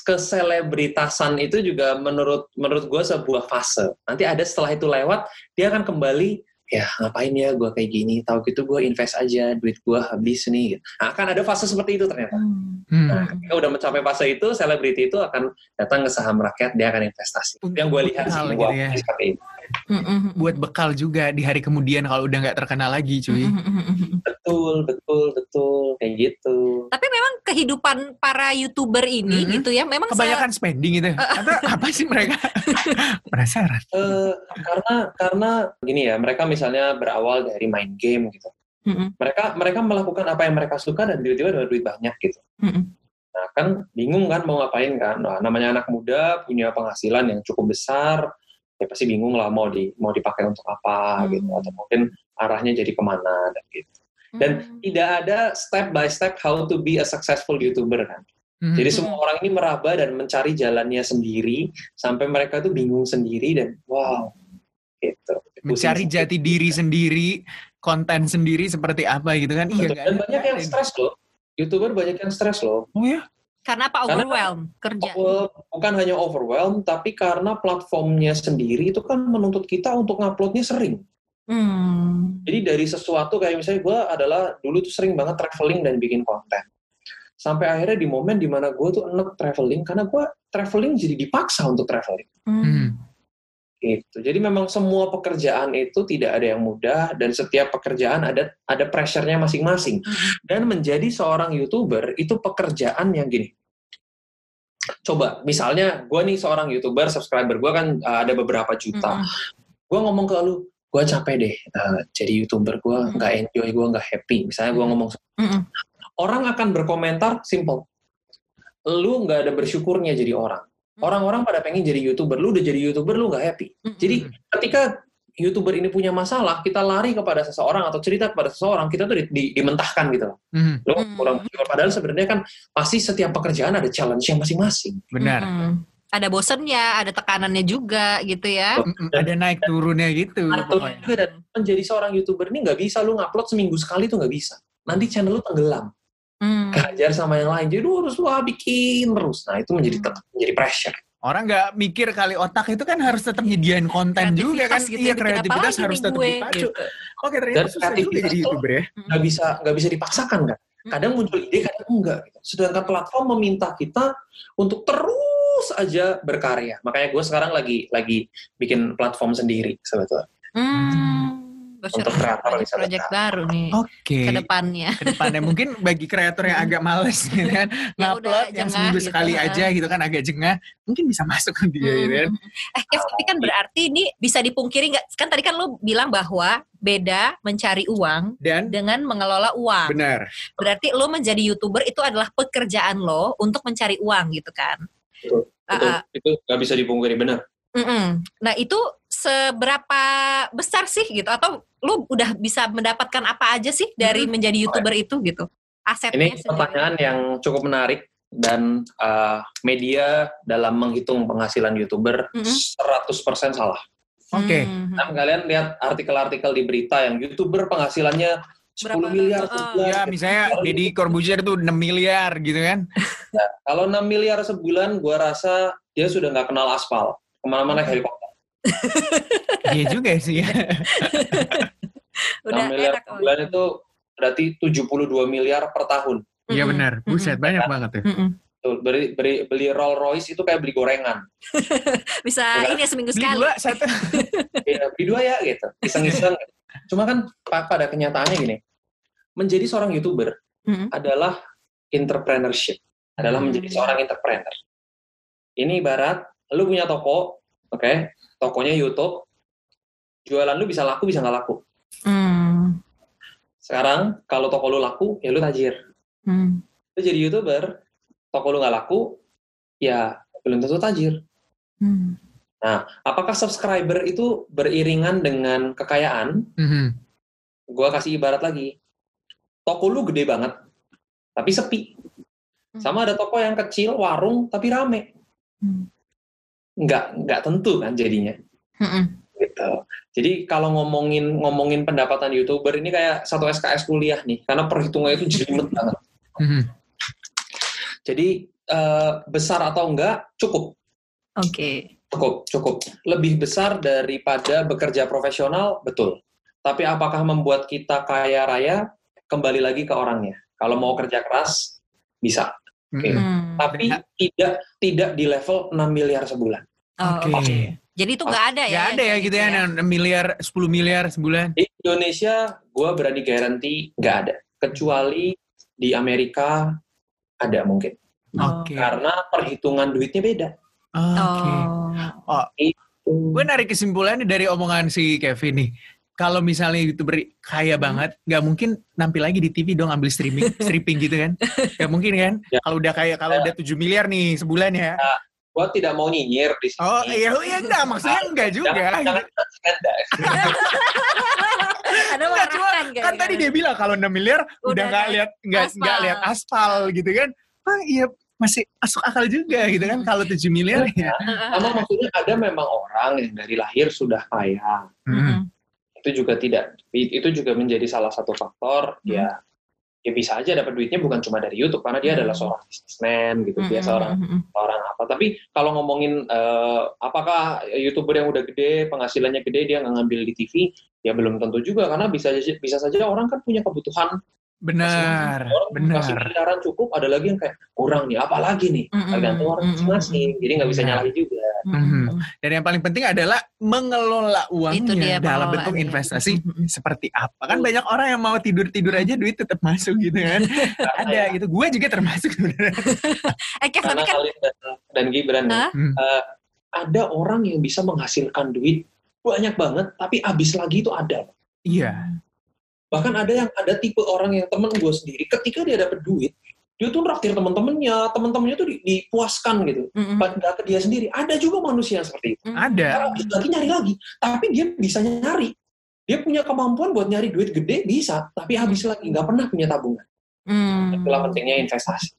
keselebritasan itu juga menurut menurut gue sebuah fase. Nanti ada setelah itu lewat, dia akan kembali ya ngapain ya gue kayak gini? Tahu gitu gue invest aja duit gue habis nih nah, akan ada fase seperti itu ternyata. Hmm. nah ketika udah mencapai fase itu selebriti itu akan datang ke saham rakyat dia akan investasi. Itu yang gue lihat sih gue gitu ya. seperti itu Mm-mm. Buat bekal juga di hari kemudian kalau udah nggak terkenal lagi, cuy. Mm-mm. betul betul betul kayak gitu Tapi memang kehidupan para youtuber ini Mhm. gitu ya, memang se- Kebanyakan spending itu. Atau apa sih mereka? Penasaran. Eh, karena karena gini ya mereka misalnya berawal dari main game gitu Mm-mm. mereka mereka melakukan apa yang mereka suka dan tiba-tiba dapat duit banyak gitu Mm-mm. Nah kan bingung kan mau ngapain kan? Nah, namanya anak muda punya penghasilan yang cukup besar, ya pasti bingung lah mau di mau dipakai untuk apa Hmm. gitu atau mungkin arahnya jadi ke mana dan gitu. Dan Hmm. tidak ada step by step how to be a successful youtuber kan. Hmm. Jadi semua orang ini meraba dan mencari jalannya sendiri sampai mereka tuh bingung sendiri dan wow gitu. Mencari jati diri sendiri, konten sendiri seperti apa gitu kan? Iya, nggak Dan banyak yang stres loh. Youtuber banyak yang stres loh. Oh ya? Karena apa? Karena- Overwhelm kerja. Bukan hanya overwhelm, tapi karena platformnya sendiri itu kan menuntut kita untuk nguploadnya sering. Hmm. Jadi dari sesuatu kayak misalnya gue adalah dulu tuh sering banget traveling dan bikin konten. Sampai akhirnya di momen di mana gue tuh enek traveling, karena gue traveling jadi dipaksa untuk traveling. Hmm. Gitu. Jadi memang semua pekerjaan itu tidak ada yang mudah dan setiap pekerjaan ada ada pressure-nya masing-masing. Hmm. Dan menjadi seorang youtuber itu pekerjaan yang gini. Coba, misalnya gue nih seorang youtuber, subscriber gue kan uh, ada beberapa juta. Hmm. Gue ngomong ke lu, gue capek deh uh, jadi youtuber, gue Hmm. nggak enjoy, gue nggak happy. Misalnya gue ngomong, Hmm. orang akan berkomentar simple. Lu nggak ada bersyukurnya jadi orang. Orang-orang pada pengen jadi youtuber, lu udah jadi youtuber, lu nggak happy. Jadi ketika youtuber ini punya masalah, kita lari kepada seseorang atau cerita kepada seseorang, kita tuh di- di- dimentahkan gitu loh. Hmm. Lo Hmm. kurang. Padahal sebenarnya kan pasti setiap pekerjaan ada challenge yang masing-masing. Benar. Hmm. Ada bosennya, ada tekanannya juga gitu ya. Mm-mm, Ada naik turunnya gitu. Juga dan menjadi seorang youtuber ini nggak bisa lu ngupload seminggu sekali tuh nggak bisa. Nanti channel lu tenggelam, Hmm. kehajar sama yang lain. Jadi lu harus wah bikin terus. Nah itu menjadi Hmm. tetap menjadi pressure. Orang nggak mikir kali otak itu kan harus tetap nyediain konten juga kan. Gitu iya ya, apa kreativitas harus tetap gue, dipacu. gitu. Oke ternyata Dan susah juga kreativitas jadi youtuber ya. Nggak bisa nggak bisa dipaksakan kan. Kadang muncul ide, kadang enggak. Gitu. Sedangkan platform meminta kita untuk terus aja berkarya. Makanya gue sekarang lagi lagi bikin platform sendiri sebetulnya. Hmm. Untuk kreator bisa project baru nih Oke. ke depannya. Ke depannya mungkin bagi kreator yang agak males gitu kan Ya udah, ngupload yang seminggu gitu, sekali ha. aja gitu kan agak jengah mungkin bisa masuk ke dia gitu kan. Eh, Kev, tapi kan berarti ini bisa dipungkiri nggak? Kan tadi kan lo bilang bahwa beda mencari uang dan dengan mengelola uang. benar Berarti lo menjadi youtuber itu adalah pekerjaan lo untuk mencari uang gitu kan? Betul. Ah, Itu, ah. itu nggak bisa dipungkiri benar. Mm-mm. Nah itu seberapa besar sih gitu? Atau lo udah bisa mendapatkan apa aja sih dari Mm-mm. menjadi youtuber itu gitu? Asetnya Ini sendiri. pertanyaan yang cukup menarik dan uh, media dalam menghitung penghasilan youtuber Mhm. 100% salah. Oke. Hmm. Nah, kalian lihat artikel-artikel di berita yang youtuber penghasilannya 10 Berapa? miliar Heeh. sebulan. ya misalnya Deddy Corbuzier tuh 6 miliar gitu kan Kalau 6 miliar sebulan, gua rasa dia sudah nggak kenal aspal. Ke mana-mana helikopter. Iya juga sih ya. Udah 6 miliar enak. sebulan itu berarti 72 miliar per tahun. iya Mm-mm. benar buset Mm-mm. banyak banget tuh Mm-mm. Tuh, beli, beli, beli Rolls Royce itu kayak beli gorengan. Bisa Ya. ini ya seminggu beli sekali. dua satu Ya, beli dua ya gitu. Iseng-iseng. Cuma kan pa- pada kenyataannya gini. Menjadi seorang YouTuber Mm-mm. adalah entrepreneurship. Adalah Hmm. menjadi seorang entrepreneur. Ini ibarat lu punya toko, oke? Tokonya YouTube. Jualan lu bisa laku, bisa nggak laku. Hmm. Sekarang kalau toko lu laku, ya lu tajir. Hmm. Lu jadi YouTuber, toko lu nggak laku, ya belum tentu tajir. Hmm. Apakah subscriber itu beriringan dengan kekayaan? Mhm. Gua kasih ibarat lagi. Toko lu gede banget, tapi sepi. Sama ada toko yang kecil, warung, tapi rame. Hmm. Nggak, nggak tentu kan jadinya. Mm-mm. Gitu. Jadi kalau ngomongin ngomongin pendapatan youtuber ini kayak satu SKS kuliah nih, karena perhitungannya itu jelimet banget. Mhm. Jadi eh, besar atau enggak, cukup. Oke. Cukup, cukup. Lebih besar daripada bekerja profesional, betul. Tapi apakah membuat kita kaya raya? Kembali lagi ke orangnya. Kalau mau kerja keras, bisa. Oke. Mm-mm. Hmm. Tapi tidak tidak di level 6 miliar sebulan. Oh, Oke. oke. Jadi itu nggak ada ya? Nggak ada ya kayak gitu ya, 6 miliar, 10 miliar sebulan. Di Indonesia, gue berani garanti nggak ada. Kecuali di Amerika ada mungkin. Oh. Oke. Karena perhitungan duitnya beda. Oke. Oh. Gue narik kesimpulannya dari omongan si Kevin nih. Kalau misalnya youtuber kaya Hmm. banget, nggak mungkin nampil lagi di TV dong ambil streaming, stripping gitu kan? Nggak mungkin kan? Ya. Kalau udah kaya, kalau udah 7 miliar nih sebulan ya. Gue tidak mau nyinyir di sini. Oh iya, iya enggak, maksudnya enggak juga. Jangan, jangan anda. Ada Enggak, cuma mengarahkan kan tadi dia bibilang kalau 6 miliar udah Udah nggak lihat nggak lihat aspal gitu kan. Ah iya masih masuk akal juga gitu kan kalau 7 miliar ya. Sama maksudnya ada memang orang yang dari lahir sudah kaya. Hmm. Itu juga tidak, itu juga menjadi salah satu faktor. Hmm. Ya, ya bisa aja dapat duitnya bukan cuma dari YouTube karena dia Hmm. adalah seorang businessman gitu, dia Mm-mm, seorang mm-mm. orang apa. Tapi kalau ngomongin eh, apakah youtuber yang udah gede, penghasilannya gede, dia nggak ngambil di TV, ya belum tentu juga karena bisa bisa saja orang kan punya kebutuhan. Benar, Orang kasih benar. miliaran cukup, ada lagi yang kayak kurang nih, apalagi nih, Mm-mm, tergantung orang masing-masing. Jadi nggak bisa nyalahin juga. Mhm. Dan yang paling penting adalah mengelola Itu uangnya dia dalam bentuk investasi seperti apa. Kan banyak orang yang mau tidur-tidur aja duit tetap masuk gitu kan. Ada ya, gitu. Gue juga termasuk sebenarnya. Eh karena kan Khalid dan, dan Gibran nih, Hah? Hmm. eh, ada orang yang bisa menghasilkan duit banyak banget, tapi habis lagi itu ada. Iya. Bahkan ada yang ada tipe orang yang temen gue sendiri, ketika dia dapat duit, dia tuh raktir teman-temannya, teman-temannya tuh di- dipuaskan gitu, nggak ke dia sendiri. Ada juga manusia yang seperti itu. Mm-mm. Ada. Karena lagi nyari lagi, tapi dia bisa nyari. Dia punya kemampuan buat nyari duit gede bisa, tapi habis lagi nggak pernah punya tabungan. Hmm. Itulah pentingnya investasi.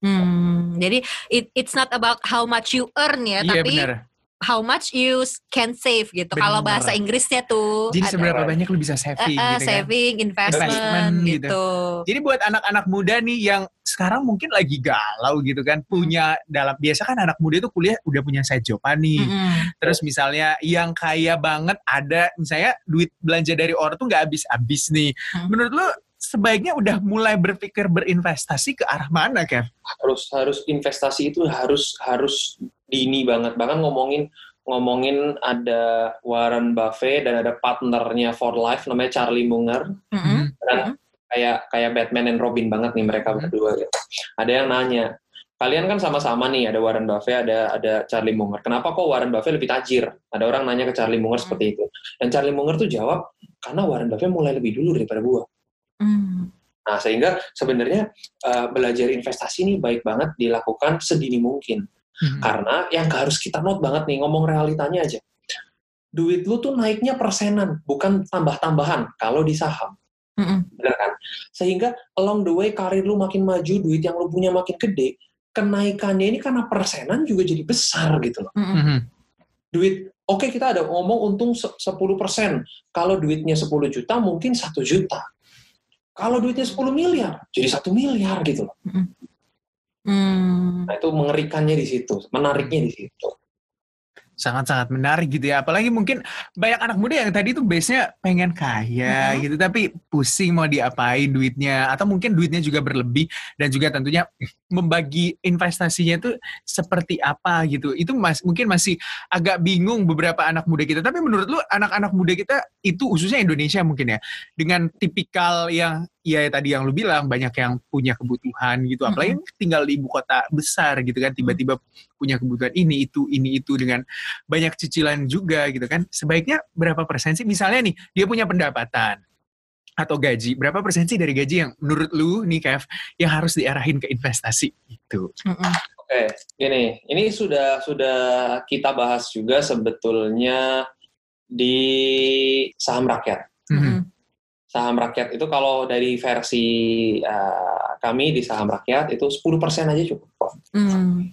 Hmm, jadi it, it's not about how much you earn ya, Iya tapi benar. How much you can save gitu. Kalau bahasa Inggrisnya tuh Jadi ada, seberapa banyak lu bisa saving eh, gitu kan. saving, investment, Investment gitu. gitu. Jadi buat anak-anak muda nih yang sekarang mungkin lagi galau gitu kan, punya dalam biasa kan anak muda itu kuliah udah punya side job nih. Mm-mm. Terus misalnya yang kaya banget ada misalnya duit belanja dari orang tuh nggak habis-habis nih. Hmm. Menurut lu sebaiknya udah mulai berpikir berinvestasi ke arah mana, Kev? harus harus investasi itu harus harus dini banget bahkan ngomongin ngomongin ada Warren Buffett dan ada partnernya for life namanya Charlie Munger Mm-mm. dan kayak kayak Batman and Robin banget nih mereka Hmm. berdua gitu. ada yang nanya kalian kan sama-sama nih ada Warren Buffett ada ada Charlie Munger kenapa kok Warren Buffett lebih tajir ada orang nanya ke Charlie Munger Hmm. seperti itu dan Charlie Munger tuh jawab karena Warren Buffett mulai lebih dulu daripada gua Mm. Nah, sehingga sebenarnya eh, belajar investasi ini baik banget dilakukan sedini mungkin. Hmm. Karena yang harus kita note banget nih, ngomong realitanya aja. Duit lu tuh naiknya persenan, bukan tambah-tambahan kalau di saham. Mm-mm. Bener kan? Sehingga along the way karir lu makin maju, duit yang lu punya makin gede, kenaikannya ini karena persenan juga jadi besar gitu loh. Mhm. Duit, oke kita ada ngomong untung se- 10%. Kalau duitnya 10 juta, mungkin 1 juta. Kalau duitnya 10 miliar, jadi 1 miliar gitu loh. Mm. Nah, itu mengerikannya di situ, menariknya di situ. sangat-sangat menarik gitu ya. Apalagi mungkin banyak anak muda yang tadi tuh base-nya pengen kaya Mhm. gitu, tapi pusing mau diapain duitnya, atau mungkin duitnya juga berlebih dan juga tentunya membagi investasinya itu seperti apa gitu. Itu mas mungkin masih agak bingung beberapa anak muda kita. Tapi menurut lu anak-anak muda kita itu khususnya Indonesia mungkin ya, dengan tipikal yang ya tadi yang lu bilang banyak yang punya kebutuhan gitu, apalagi tinggal di ibu kota besar gitu kan, tiba-tiba punya kebutuhan ini itu ini itu dengan banyak cicilan juga gitu kan. Sebaiknya berapa persen sih? Misalnya nih, dia punya pendapatan atau gaji, berapa persen sih dari gaji yang menurut lu nih Kev, yang harus diarahin ke investasi itu? Mm-mm. Oke, gini, ini sudah sudah kita bahas juga sebetulnya di saham rakyat. Mhm. Saham rakyat itu kalau dari versi eh, kami di saham rakyat itu 10% aja cukup kok. Mm.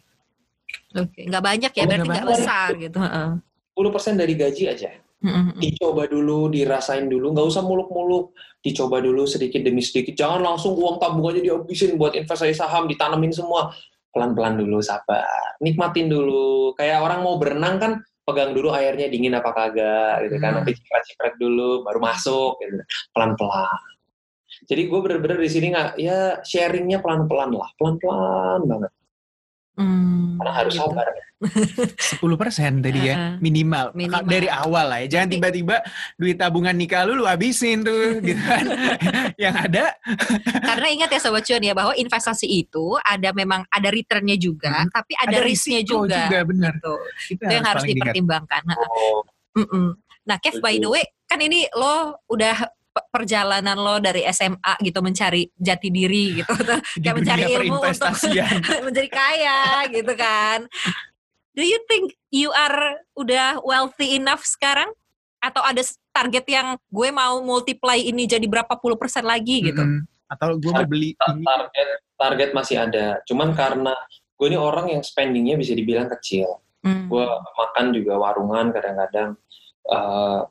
Oke, nggak banyak ya, Oh, berarti nggak besar gitu. Heeh. 10% dari gaji aja. Mm-mm. Dicoba dulu, dirasain dulu, nggak usah muluk-muluk. Dicoba dulu sedikit demi sedikit. Jangan langsung uang tabungannya dihabisin buat investasi saham, ditanamin semua. pelan-pelan dulu sabar nikmatin dulu kayak orang mau berenang kan pegang dulu airnya dingin apa kagak gitu kan. Hmm. nanti ciprat-ciprat dulu baru masuk gitu. Pelan-pelan. Jadi gue bener-bener di sini nggak ya sharingnya pelan-pelan lah pelan-pelan banget Hmm, karena harus gitu. sabar 10% tadi ya minimal. Minimal. dari awal lah ya jangan tiba-tiba duit tabungan nikah lu lu habisin tuh gitu kan yang ada Karena ingat ya Sobat Cuan ya bahwa investasi itu ada memang ada returnnya juga, Hmm. tapi ada, risknya risiko juga. benar Gitu. itu, Itu yang harus dipertimbangkan. Nah, oh, mm-mm. Nah, Kev, by the way, kan ini lo udah perjalanan lo dari SMA gitu mencari jati diri gitu, di kayak mencari ilmu untuk menjadi kaya gitu kan. Do you think you are udah wealthy enough sekarang? Atau ada target yang gue mau multiply ini jadi berapa puluh persen lagi gitu? Mm-mm. atau gue mau beli ini target target masih ada cuman karena gue ini orang yang spendingnya bisa dibilang kecil Hmm. gue makan juga warungan kadang-kadang Eh,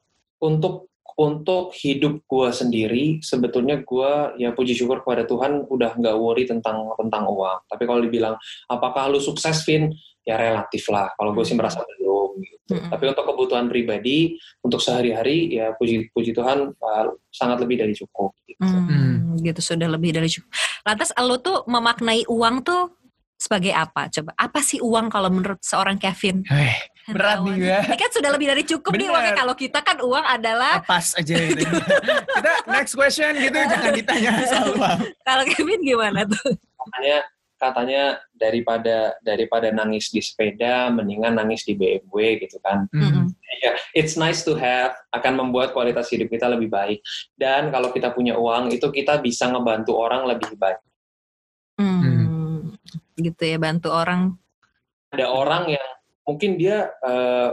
untuk untuk hidup gue sendiri sebetulnya gue ya puji syukur kepada Tuhan udah nggak worry tentang tentang uang tapi kalau dibilang apakah lu sukses Vin ya relatif lah kalau gue sih Hmm. merasa belum gitu. Mm-mm. tapi untuk kebutuhan pribadi untuk sehari-hari ya puji puji Tuhan eh, sangat lebih dari cukup gitu. Hmm, gitu sudah lebih dari cukup. Lantas lo tuh memaknai uang tuh sebagai apa? Coba apa sih uang kalau menurut seorang Kevin? eh, berat nih gue Ini kan sudah lebih dari cukup nih Bener. uangnya. Kalau kita kan uang adalah pas aja gitu. kita next question gitu jangan ditanya soal uang kalau Kevin gimana tuh? katanya katanya daripada daripada nangis di sepeda mendingan nangis di BMW gitu kan Hmm. ya it's nice to have akan membuat kualitas hidup kita lebih baik dan kalau kita punya uang itu kita bisa ngebantu orang lebih baik Hmm, gitu ya bantu orang. ada orang yang mungkin dia eh,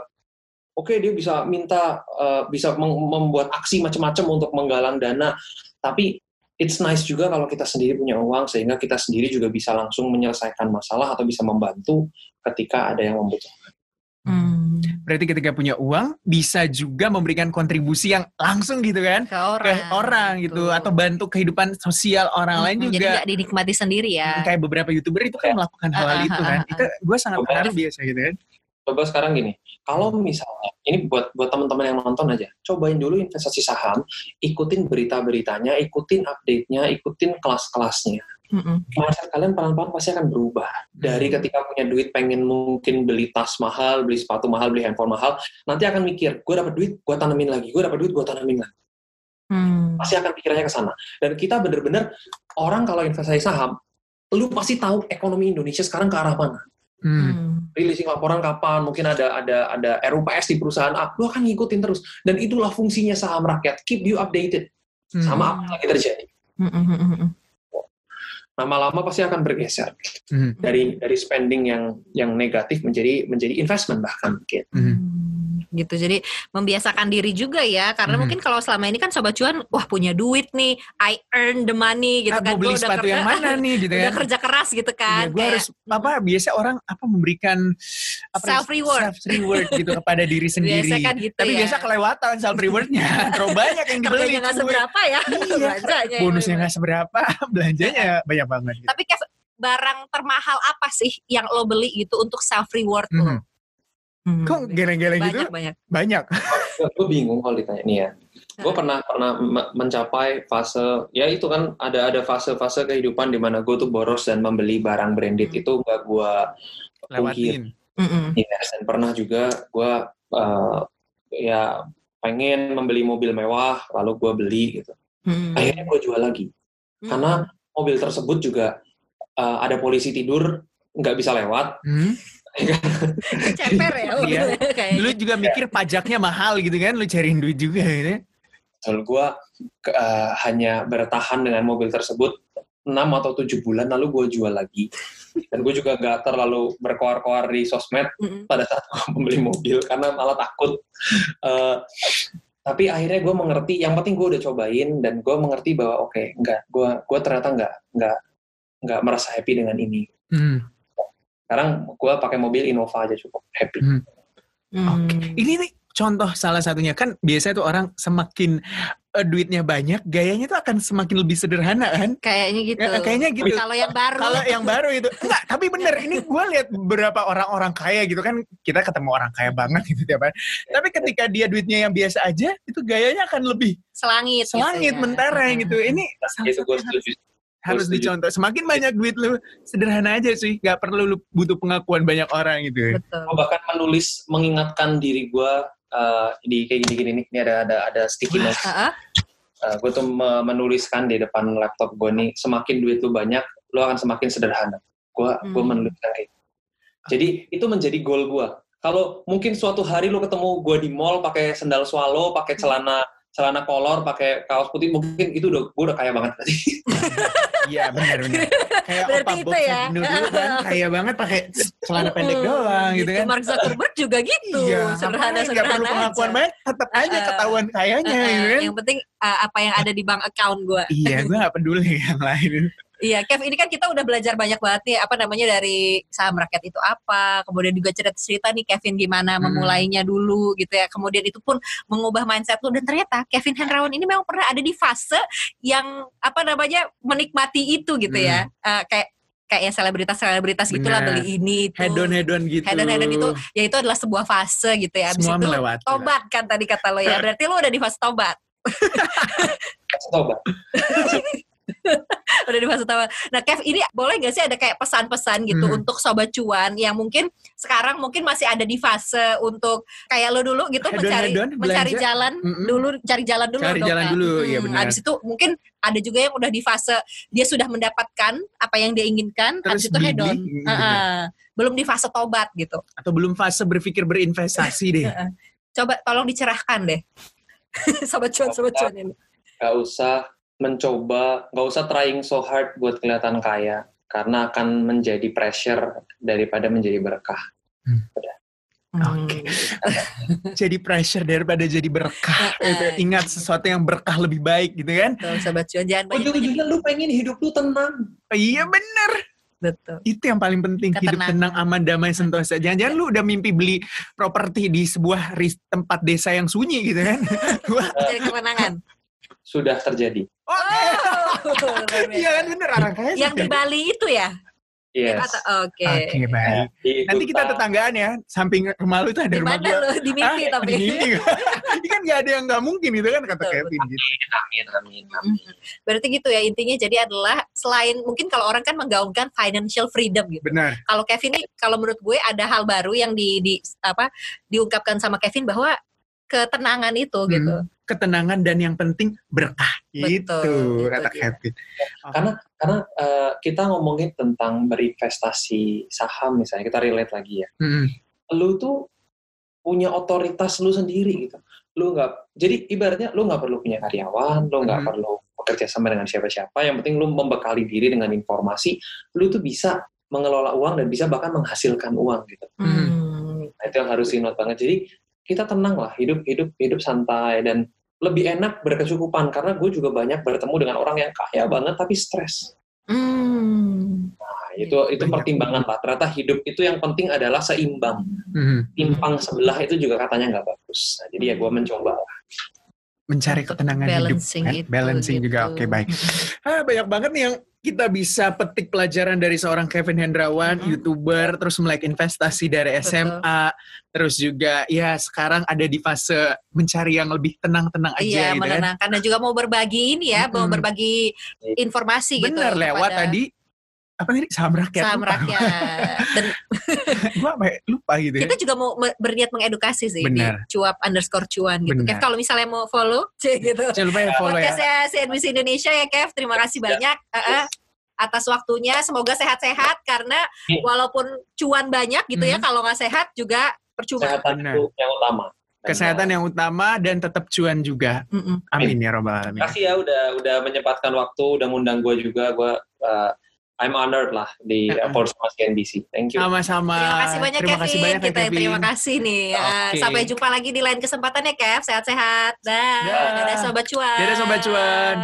oke dia bisa minta eh, bisa membuat aksi macam-macam untuk menggalang dana. Tapi it's nice juga kalau kita sendiri punya uang sehingga kita sendiri juga bisa langsung menyelesaikan masalah atau bisa membantu ketika ada yang membutuhkan. Hmm, berarti ketika punya uang bisa juga memberikan kontribusi yang langsung gitu kan? Ke ke orang. orang gitu atau bantu kehidupan sosial orang lain Hmm, juga. Jadi nggak dinikmati sendiri ya. kayak beberapa youtuber itu kan melakukan hal, Ah, ah, itu ah, kan. itu gue sangat terharu biasa gitu kan coba sekarang gini kalau misalnya ini buat buat teman-teman yang nonton aja cobain dulu investasi saham ikutin berita-beritanya ikutin update-nya ikutin kelas-kelasnya. Mm-mm. mindset kalian pelan-pelan pasti akan berubah. Dari ketika punya duit pengen mungkin beli tas mahal beli sepatu mahal beli handphone mahal nanti akan mikir gue dapat duit gue tanamin lagi gue dapat duit gue tanamin lagi. Hmm. pasti akan pikirannya ke sana. Dan kita bener-bener orang kalau investasi saham lu pasti tahu ekonomi Indonesia sekarang ke arah mana. Hmm. Releasing laporan kapan mungkin ada ada ada RUPS di perusahaan A lu akan ngikutin terus dan itulah fungsinya saham rakyat keep you updated Hmm. sama apa yang lagi terjadi Hmm, hmm, hmm, hmm. Lama-lama pasti akan bergeser Hmm. dari dari spending yang yang negatif menjadi menjadi investment bahkan mungkin. Hmm, gitu jadi membiasakan diri juga ya karena Hmm. mungkin kalau selama ini kan sobat cuan wah punya duit nih I earn the money gitu Ah, kan mau beli udah sepatu kerja- yang mana nih gitu udah kan kerja keras gitu kan gue kayak harus apa biasa orang apa memberikan apa Self reward. self reward gitu kepada diri sendiri biasa kan gitu tapi ya biasa kelewatan self rewardnya terlalu banyak yang dibeli kerjanya nggak seberapa ya Iya. belanjanya bonusnya nggak seberapa belanjanya banyak banget gitu. Tapi Kev, barang termahal apa sih yang lo beli gitu untuk self reward lo? Mhm. Hmm. kok geleng-geleng gitu banyak banyak. banyak gue bingung kalau ditanya nih ya gue Hmm. pernah pernah me- mencapai fase ya itu kan ada ada fase-fase kehidupan di mana gue tuh boros dan membeli barang branded Hmm. itu nggak gue lewatin. Yes, dan pernah juga gue uh, ya pengen membeli mobil mewah lalu gue beli gitu Hmm. akhirnya gue jual lagi Hmm. karena mobil tersebut juga uh, ada polisi tidur nggak bisa lewat Hmm? ceper ya Iya. kayaknya. lu juga mikir pajaknya mahal gitu kan lu cariin duit juga gitu Soal gue uh, hanya bertahan dengan mobil tersebut 6 atau 7 bulan lalu gue jual lagi dan gue juga nggak terlalu berkoar-koar di sosmed Mm-mm. pada saat gue membeli mobil karena malah takut. Eh, tapi akhirnya gue mengerti, yang penting gue udah cobain dan gue mengerti bahwa oke, enggak, gue gue ternyata nggak nggak nggak merasa happy dengan ini. Hmm. Sekarang gue pakai mobil Innova aja cukup happy. Hmm. Oke. Ini nih contoh salah satunya kan biasanya tuh orang semakin eh, duitnya banyak, gayanya tuh akan semakin lebih sederhana kan? Kayaknya gitu. Ya, kayaknya gitu. Kalau yang baru. Kalau yang baru itu enggak, tapi bener ini gue lihat beberapa orang-orang kaya gitu kan kita ketemu orang kaya banget gitu tiap hari. Tapi ketika dia duitnya yang biasa aja, itu gayanya akan lebih selangit. selangit gitu ya. mentera gitu. Ini itu gue setuju harus setuju. dicontoh. Semakin banyak duit lu, sederhana aja sih. Gak perlu lu butuh pengakuan banyak orang gitu. Betul. gue bahkan menulis mengingatkan diri gue uh, di kayak gini-gini nih ini ada ada ada sticky notes Heeh. gue tuh me- menuliskan di depan laptop gue nih semakin duit lu banyak lu akan semakin sederhana gue gue Hmm. menuliskan kayak gitu. jadi itu menjadi goal gue kalau mungkin suatu hari lu ketemu gue di mall pakai sendal swallow pakai celana celana kolor pakai kaos putih mungkin itu udah gue udah kaya banget berarti Iya benar benar. Kayak Berarti opa itu ya. Dulu kan kaya banget pakai celana pendek Mm, doang gitu kan. Mark Zuckerberg juga gitu. Iya, sederhana nggak sederhana perlu pengakuan aja. banyak, tetap aja Uh-uh. ketahuan kayanya Heeh, gitu kan. Yang penting uh, apa yang ada di bank account gue. Iya, gue gak peduli yang lain. Iya, Kev, ini kan kita udah belajar banyak banget nih, apa namanya dari saham rakyat itu apa, kemudian juga cerita-cerita nih Kevin gimana Hmm. memulainya dulu gitu ya, kemudian itu pun mengubah mindset lu dan ternyata Kevin Hendrawan ini memang pernah ada di fase yang apa namanya menikmati itu gitu ya, Eh, kayak kayak yang selebritas-selebritas gitulah beli ini itu. Hedon hedon gitu. Hedon hedon itu ya itu adalah sebuah fase gitu ya. Abis semua itu melewati. tobat kan tadi kata lo ya. Berarti lo udah di fase tobat. coba udah di fase tobat. Nah, Kev, ini boleh gak sih ada kayak pesan-pesan gitu Hmm. untuk sobat cuan yang mungkin sekarang mungkin masih ada di fase untuk kayak lo dulu gitu Hedon, mencari hedon, mencari jalan Mm-mm. dulu, cari jalan dulu Cari dong, jalan kan? dulu, iya Hmm, benar. Abis itu mungkin ada juga yang udah di fase dia sudah mendapatkan apa yang dia inginkan, Terus habis itu hedon. gitu. Heeh. Belum di fase tobat gitu. Atau belum fase berpikir berinvestasi deh. Coba tolong dicerahkan deh. sobat cuan, sobat cuan ini. nggak usah mencoba nggak usah trying so hard buat kelihatan kaya karena akan menjadi pressure daripada menjadi berkah Oke. jadi pressure daripada jadi berkah. Gitu. Ingat sesuatu yang berkah lebih baik gitu kan. Betul, sobat cuan jangan banyak ujung-ujungnya lu pengen hidup lu tenang Iya bener. betul. Itu yang paling penting. Hidup Ketenangan. tenang, aman, damai, sentosa. Jangan-jangan lu udah mimpi beli properti di sebuah tempat desa yang sunyi gitu kan. Wah, Cari kemenangan. Sudah terjadi oh, Oh, iya kan bener orang kaya. yang di Bali itu ya? yes Kata- Oke. Oke baik. Di Nanti kita tetanggaan ya. Samping rumah lu itu ada Di rumah mana gua. lo? Di mimpi Ah, tapi. Di mimpi. Ini kan gak ada yang gak mungkin gitu kan kata Betul, Kevin gitu. amin amin amin Berarti gitu ya intinya jadi adalah selain mungkin kalau orang kan menggaungkan financial freedom gitu. Benar. Kalau Kevin ini kalau menurut gue ada hal baru yang di, di apa diungkapkan sama Kevin bahwa ketenangan itu Hmm. gitu. Ketenangan dan yang penting berkah. Gitu itu kata dia. Kevin. karena karena eh, kita ngomongin tentang berinvestasi saham misalnya kita relate lagi ya Hmm. lu tuh punya otoritas lu sendiri gitu lu nggak jadi ibaratnya lu nggak perlu punya karyawan lu nggak Mhm. perlu bekerja sama dengan siapa-siapa yang penting lu membekali diri dengan informasi lu tuh bisa mengelola uang dan bisa bahkan menghasilkan uang gitu Hmm. nah, itu yang harus diingat banget jadi kita tenang lah hidup hidup hidup santai dan lebih enak berkecukupan karena gue juga banyak bertemu dengan orang yang kaya banget tapi stres Hmm. nah, itu itu Banyak. pertimbangan lah ternyata hidup itu yang penting adalah seimbang Hmm. timpang sebelah itu juga katanya nggak bagus nah, jadi ya gue mencoba lah. Mencari ketenangan Balancing hidup. kan? itu, Balancing gitu. juga. Oke baik. Ah, banyak banget nih yang kita bisa petik pelajaran dari seorang Kevin Hendrawan, Mm-mm. youtuber, terus melek investasi dari Betul. SMA, terus juga ya sekarang ada di fase mencari yang lebih tenang-tenang aja Iya, gitu kan. menenangkan dan juga mau berbagi ini ya, mau Mm-mm. berbagi informasi gitu. Bener lewat kepada tadi apa tadi saham rakyat. saham lupa. rakyat. Dan Gua apa ya? lupa gitu ya. kita juga mau berniat mengedukasi sih Benar. di cuap underscore cuan gitu. Kev, kalau misalnya mau follow, cek gitu. Jangan lupa ya follow ya. Podcastnya CNBC Indonesia ya Kev, terima kasih banyak eh, eh, atas waktunya. Semoga sehat-sehat karena Iya. walaupun cuan banyak gitu ya, Mhm. kalau nggak sehat juga percuma. kesehatan itu yang utama Kesehatan uh, yang utama dan tetap cuan juga. Mm-mm. Amin ya robbal alamin. kasih ya udah udah menyempatkan waktu udah ngundang gue juga gue uh, I'm honored lah di uh, Force CNBC thank you Sama-sama. Terima kasih banyak Terima Kevin. kasih banyak ya, Kita Kevin. terima kasih nih. Eh, Oke. sampai jumpa lagi di lain kesempatan ya Kev. Sehat-sehat. Dah. Dah. Dadah sobat cuan. Dadah, Sobat Cuan.